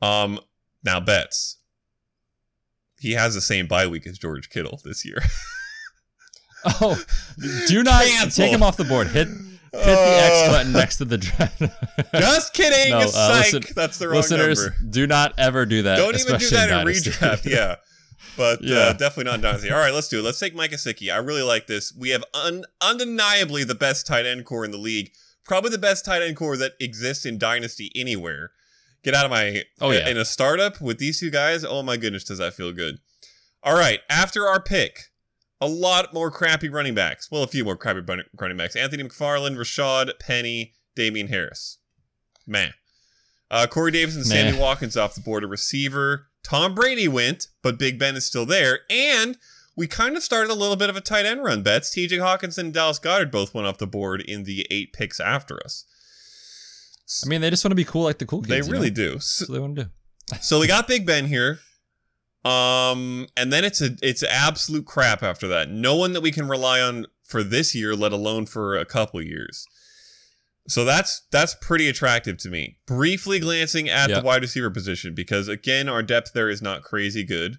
Um, now Betz. He has the same bye week as George Kittle this year.
oh, do not
Cancel.
take him off the board. Hit hit the X button next to the draft.
Just kidding.
No, uh,
Psych.
listen-
That's the wrong
Listeners,
number.
do not ever do that.
Don't even do that in redraft. Yeah. But
Yeah.
Uh, definitely not in Dynasty. All right, let's do it. Let's take Mike Gesicki. I really like this. We have un- undeniably the best tight end core in the league. Probably the best tight end core that exists in Dynasty anywhere. Get out of my.
Oh, yeah.
In a startup with these two guys, oh my goodness, does that feel good. All right, after our pick, a lot more crappy running backs. Well, a few more crappy running backs. Anthony McFarland, Rashad Penny, Damien Harris. Man. Uh, Corey Davis and Sammy. Watkins off the board, a receiver. Tom Brady went, but Big Ben is still there. And we kind of started a little bit of a tight end run Betz. TJ Hockenson and Dallas Goedert both went off the board in the eight picks after us.
I mean, they just want to be cool like the cool kids.
they
you
really
know?
do. So,
they want to do.
so we got Big Ben here. Um, and then it's a it's absolute crap after that. No one that we can rely on for this year, let alone for a couple years. So that's that's pretty attractive to me. Briefly glancing at
Yep.
the wide receiver position because again, our depth there is not crazy good.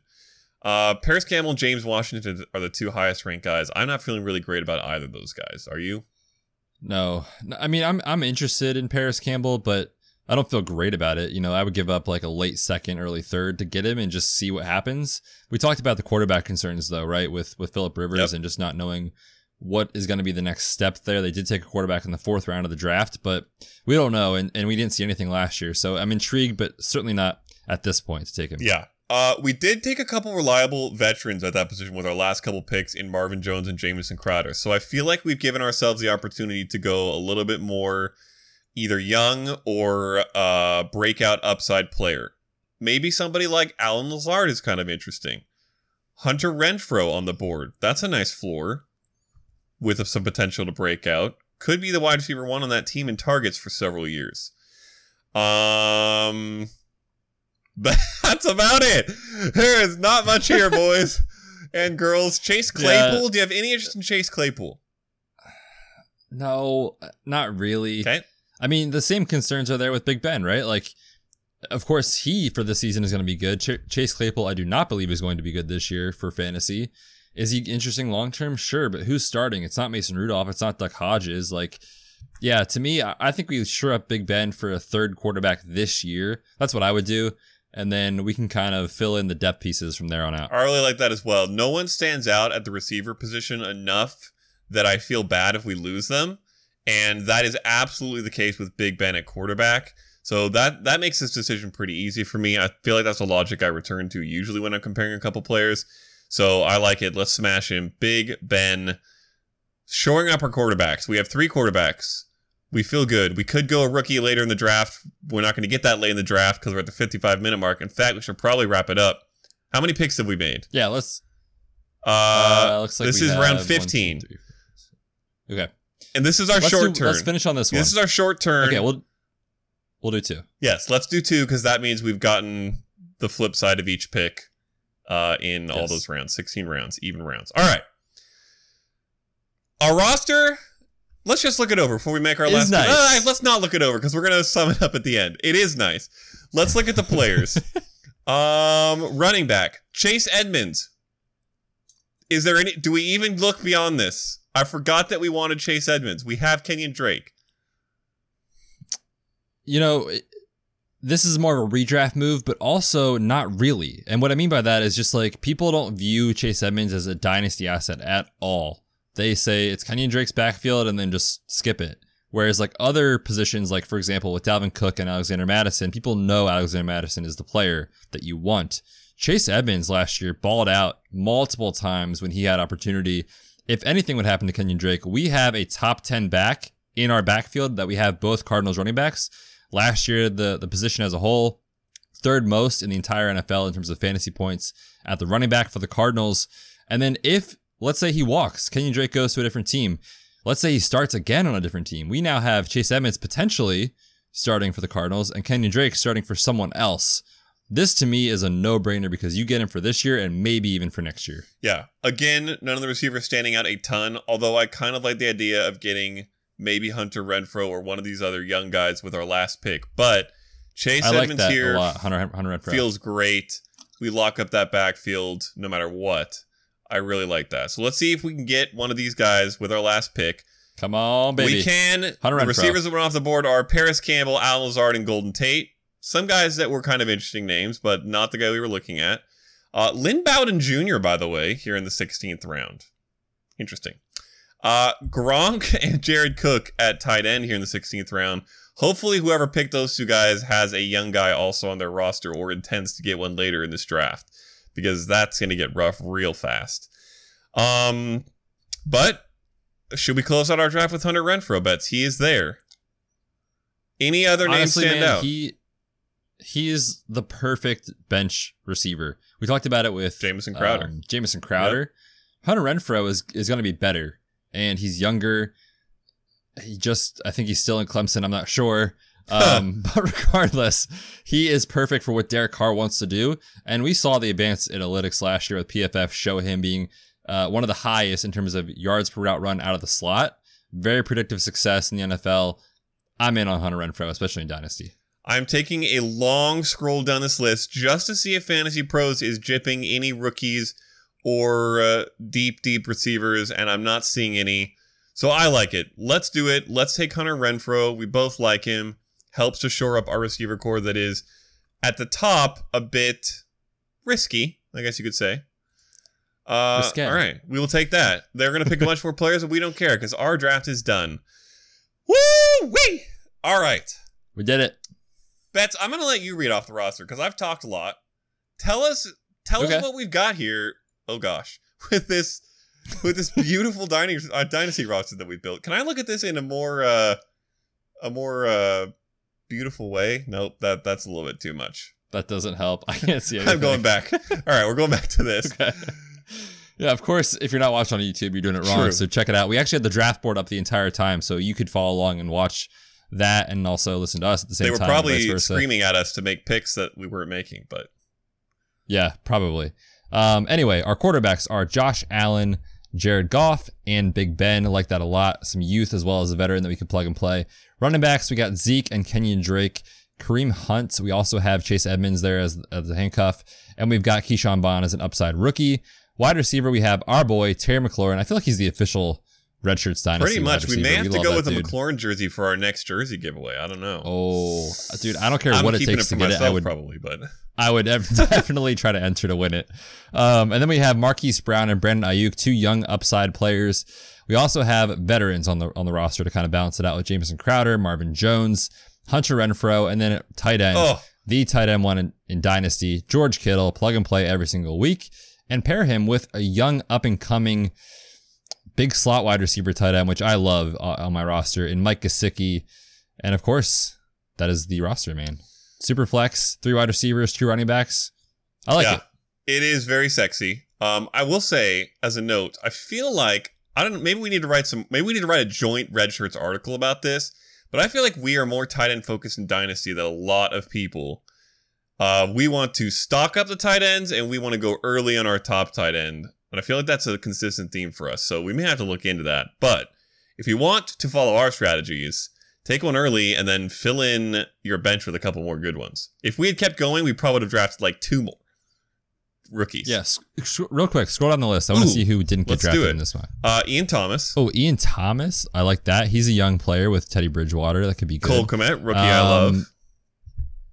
Uh, Parris Campbell and James Washington are the two highest ranked guys. I'm not feeling really great about either of those guys. Are you?
No, No, I mean, I'm I'm interested in Parris Campbell, but I don't feel great about it. You know, I would give up like a late second, early third to get him and just see what happens. We talked about the quarterback concerns though, right? With with Philip Rivers
Yep.
and just not knowing what is going to be the next step there. They did take a quarterback in the fourth round of the draft, but we don't know, and, and we didn't see anything last year. So I'm intrigued, but certainly not at this point to take him.
Yeah. Uh, we did take a couple reliable veterans at that position with our last couple picks in Marvin Jones and Jamison Crowder. So I feel like we've given ourselves the opportunity to go a little bit more either young or uh, breakout upside player. Maybe somebody like Allen Lazard is kind of interesting. Hunter Renfrow on the board. That's a nice floor with some potential to break out. Could be the wide receiver one on that team in targets for several years. Um, but that's about it. There is not much here, boys and girls. Chase
Yeah.
Claypool. Do you have any interest in Chase Claypool?
No, not really.
Okay.
I mean, the same concerns are there with Big Ben, right? Like, of course, he for this season is going to be good. Ch- Chase Claypool, I do not believe is going to be good this year for fantasy. Is he interesting long term? Sure, but who's starting? It's not Mason Rudolph. It's not Duck Hodges. Like, Yeah, to me, I think we sure up Big Ben for a third quarterback this year. That's what I would do. And then we can kind of fill in the depth pieces from there on out.
I really like that as well. No one stands out at the receiver position enough that I feel bad if we lose them. And that is absolutely the case with Big Ben at quarterback. So that that makes this decision pretty easy for me. I feel like that's a logic I return to usually when I'm comparing a couple players. So I like it. Let's smash him. Big Ben shoring up our quarterbacks. We have three quarterbacks. We feel good. We could go a rookie later in the draft. We're not going to get that late in the draft because we're at the 55 minute mark. In fact, we should probably wrap it up. How many picks have we made?
Yeah, let's.
Uh,
Uh, looks like
this is round 15.
three, four, six. Okay,
and this is our
let's,
short
do-
turn.
let's finish on this one.
This is our short turn.
okay, we'll we'll do two.
yes, let's do two because that means we've gotten the flip side of each pick uh, in all those rounds 16 rounds, even rounds. All right. Our roster, let's just look it over before we make our
Is
last
nice.
Uh, let's not look it over because we're going to sum it up at the end. It is nice. Let's look at the players. um, running back, Chase Edmonds. Is there any, do we even look beyond this? I forgot that we wanted Chase Edmonds. We have Kenyan Drake.
you know, it- this is more of a redraft move, but also not really. And what I mean by that is just like people don't view Chase Edmonds as a dynasty asset at all. They say it's Kenyan Drake's backfield and then just skip it. Whereas like other positions, like for example with Dalvin Cook and Alexander Mattison, people know Alexander Mattison is the player that you want. Chase Edmonds last year balled out multiple times when he had opportunity. If anything would happen to Kenyan Drake, we have a top 10 back in our backfield that we have both Cardinals running backs. Last year, the, the position as a whole, third most in the entire NFL in terms of fantasy points at the running back for the Cardinals. And then if, let's say he walks, Kenyan Drake goes to a different team. Let's say he starts again on a different team. We now have Chase Edmonds potentially starting for the Cardinals and Kenyan Drake starting for someone else. This to me is a no brainer because you get him for this year and maybe even for next year.
Yeah. Again, none of the receivers standing out a ton, although I kind of like the idea of getting maybe Hunter Renfrow or one of these other young guys with our last pick. But Chase
I
Edmonds
that
here.
Hunter, Hunter Renfrow.
feels great. We lock up that backfield no matter what. I really like that. So let's see if we can get one of these guys with our last pick.
Come on, baby.
We can.
Hunter
the receivers that went off the board are Parris Campbell, Al Lazard, and Golden Tate. Some guys that were kind of interesting names, but not the guy we were looking at. Uh, Lynn Bowden Jr., by the way, here in the 16th round. Interesting. Uh, Gronk and Jared Cook at tight end here in the 16th round. Hopefully, whoever picked those two guys has a young guy also on their roster or intends to get one later in this draft because that's going to get rough real fast. Um, but should we close out our draft with Hunter Renfrow Betz? He is there. Any other names stand
man,
out?
he he is the perfect bench receiver. We talked about it with
Jamison Crowder.
um, Jamison Crowder. Hunter Renfrow is is going to be better, and he's younger. He just, I think he's still in Clemson. I'm not sure. Um, but regardless, he is perfect for what Derek Carr wants to do. And we saw the advanced analytics last year with PFF show him being uh, one of the highest in terms of yards per route run out of the slot. Very predictive success in the NFL. I'm in on Hunter Renfrow, especially in Dynasty.
I'm taking a long scroll down this list just to see if Fantasy Pros is jipping any rookies or uh, deep, deep receivers, and I'm not seeing any. So I like it. Let's do it. Let's take Hunter Renfrow. We both like him. Helps to shore up our receiver core that is at the top a bit risky, I guess you could say. Uh, all right, we will take that. They're going to pick a bunch more players, and we don't care because our draft is done. Woo wee! All right.
We did it.
Betz, I'm gonna let you read off the roster because I've talked a lot. Tell us, tell
Okay.
us what we've got here. Oh gosh, with this, with this beautiful dynasty, uh, dynasty roster that we built. Can I look at this in a more, uh, a more uh, beautiful way? Nope, that that's a little bit too much.
That doesn't help. I can't see anything.
I'm going back. All right, we're going back to this.
Okay. Yeah, of course, if you're not watching on YouTube, you're doing it wrong.
True.
So check it out. We actually had the draft board up the entire time, so you could follow along and watch that and also listen to us at the same time.
They were
time.
probably screaming at us to make picks that we weren't making, but
Yeah, probably. Um, anyway, our quarterbacks are Josh Allen, Jared Goff, and Big Ben. I like that a lot. Some youth as well as a veteran that we can plug and play. Running backs, we got Zeke and Kenyan Drake. Kareem Hunt. We also have Chase Edmonds there as, as a handcuff. And we've got Ke'Shawn Vaughn as an upside rookie. Wide receiver, we have our boy, Terry McLaurin. I feel like he's the official Red Shirts Dynasty.
Pretty much. We may have to go with a
dude.
McLaurin jersey for our next jersey giveaway. I don't know.
Oh, dude, I don't care
I'm
what it takes
it
to get it. I would
probably, but
I would definitely try to enter to win it. Um, and then we have Marquise Brown and Brandon Aiyuk, two young upside players. We also have veterans on the on the roster to kind of balance it out with Jamison Crowder, Marvin Jones, Hunter Renfrow, and then tight end,
oh,
the tight end one in, in Dynasty, George Kittle, plug and play every single week, and pair him with a young up and coming big slot wide receiver tight end, which I love uh, on my roster, in Mike Gesicki. And of course, that is the roster, man. Super flex, three wide receivers, two running backs. I like
yeah.
it.
It is very sexy. Um, I will say, as a note, I feel like I don't. Maybe we need to write some. Maybe we need to write a joint Red Shirts article about this. But I feel like we are more tight end focused in Dynasty than a lot of people. Uh, we want to stock up the tight ends, and we want to go early on our top tight end. And I feel like that's a consistent theme for us. So we may have to look into that. But if you want to follow our strategies, take one early and then fill in your bench with a couple more good ones. If we had kept going, we probably would have drafted like two more rookies.
Yes. Sc- Real quick, scroll down the list. I want to see who didn't get drafted in this one.
Uh, Ian Thomas,
Oh, Ian Thomas. I like that. He's a young player with Teddy Bridgewater. That could be good.
Cole Kmet, rookie I love.
Um,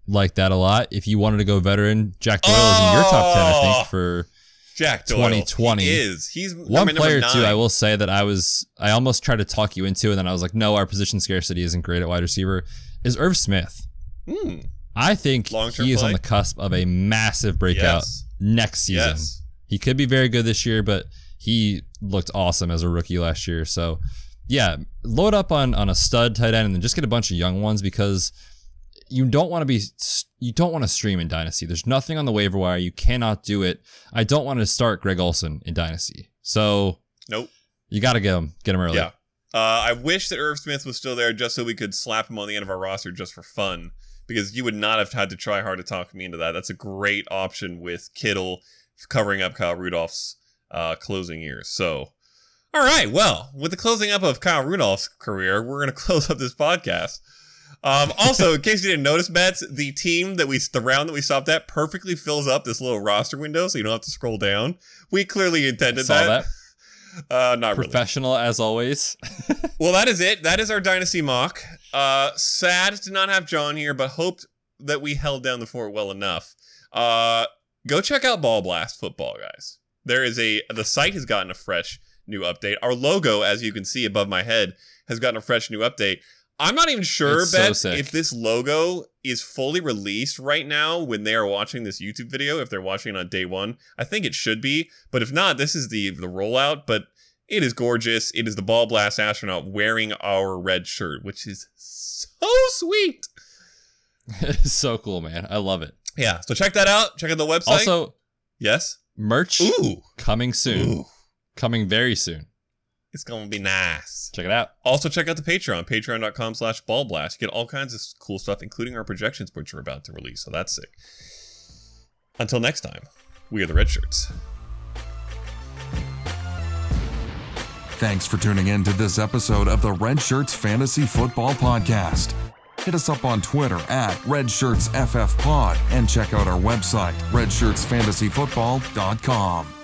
Like that a lot. If you wanted to go veteran, Jack Doyle is in your top 10, I
Oh!
think, for
Jack Doyle.
2020.
He is. He's
one player too. I will say that I was I almost tried to talk you into, and then I was like, no, our position scarcity isn't great at wide receiver. Is Irv Smith?
Hmm.
I think
Long-term
he is
play?
on the cusp of a massive breakout
Yes.
next season.
Yes.
He could be very good this year, but he looked awesome as a rookie last year. So, yeah, load up on on a stud tight end and then just get a bunch of young ones because you don't want to be you don't want to stream in dynasty. There's nothing on the waiver wire. You cannot do it. I don't want to start Greg Olsen in dynasty. So
Nope.
you got to get him get him early.
Yeah. Uh, I wish that Irv Smith was still there just so we could slap him on the end of our roster just for fun because you would not have had to try hard to talk me into that. That's a great option with Kittle covering up Kyle Rudolph's uh, closing years. So, all right. Well, with the closing up of Kyle Rudolph's career, we're going to close up this podcast. Um, also, in case you didn't notice, Betz, the team that we, the round that we stopped at perfectly fills up this little roster window so you don't have to scroll down. We clearly intended
Saw
that.
that.
Uh, not really.
Professional as always.
Well, that is it. That is our dynasty mock. Uh, sad to not have Jon here, but hoped that we held down the fort well enough. Uh, go check out Ball Blast Football, guys. There is a the site has gotten a fresh new update. Our logo, as you can see above my head, has gotten a fresh new update. I'm not even sure,
It's so Betz,
if this logo is fully released right now when they are watching this YouTube video. If they're watching it on day one, I think it should be. But if not, this is the the rollout. But it is gorgeous. It is the Ball Blast astronaut wearing our red shirt, which is so sweet.
it's so cool, man. I love it.
Yeah, so check that out. Check out the website.
Also,
yes.
merch
Ooh,
coming soon.
ooh,
Coming very soon.
It's gonna be nice.
Check it out.
Also, check out the Patreon, patreon.com slash ballblast. You get all kinds of cool stuff, including our projections, which we're about to release. So that's sick. Until next time, we are the Red Shirts.
Thanks for tuning in to this episode of the Red Shirts Fantasy Football Podcast. Hit us up on Twitter at RedShirtsFFPod and check out our website, redshirtsfantasyfootball.com.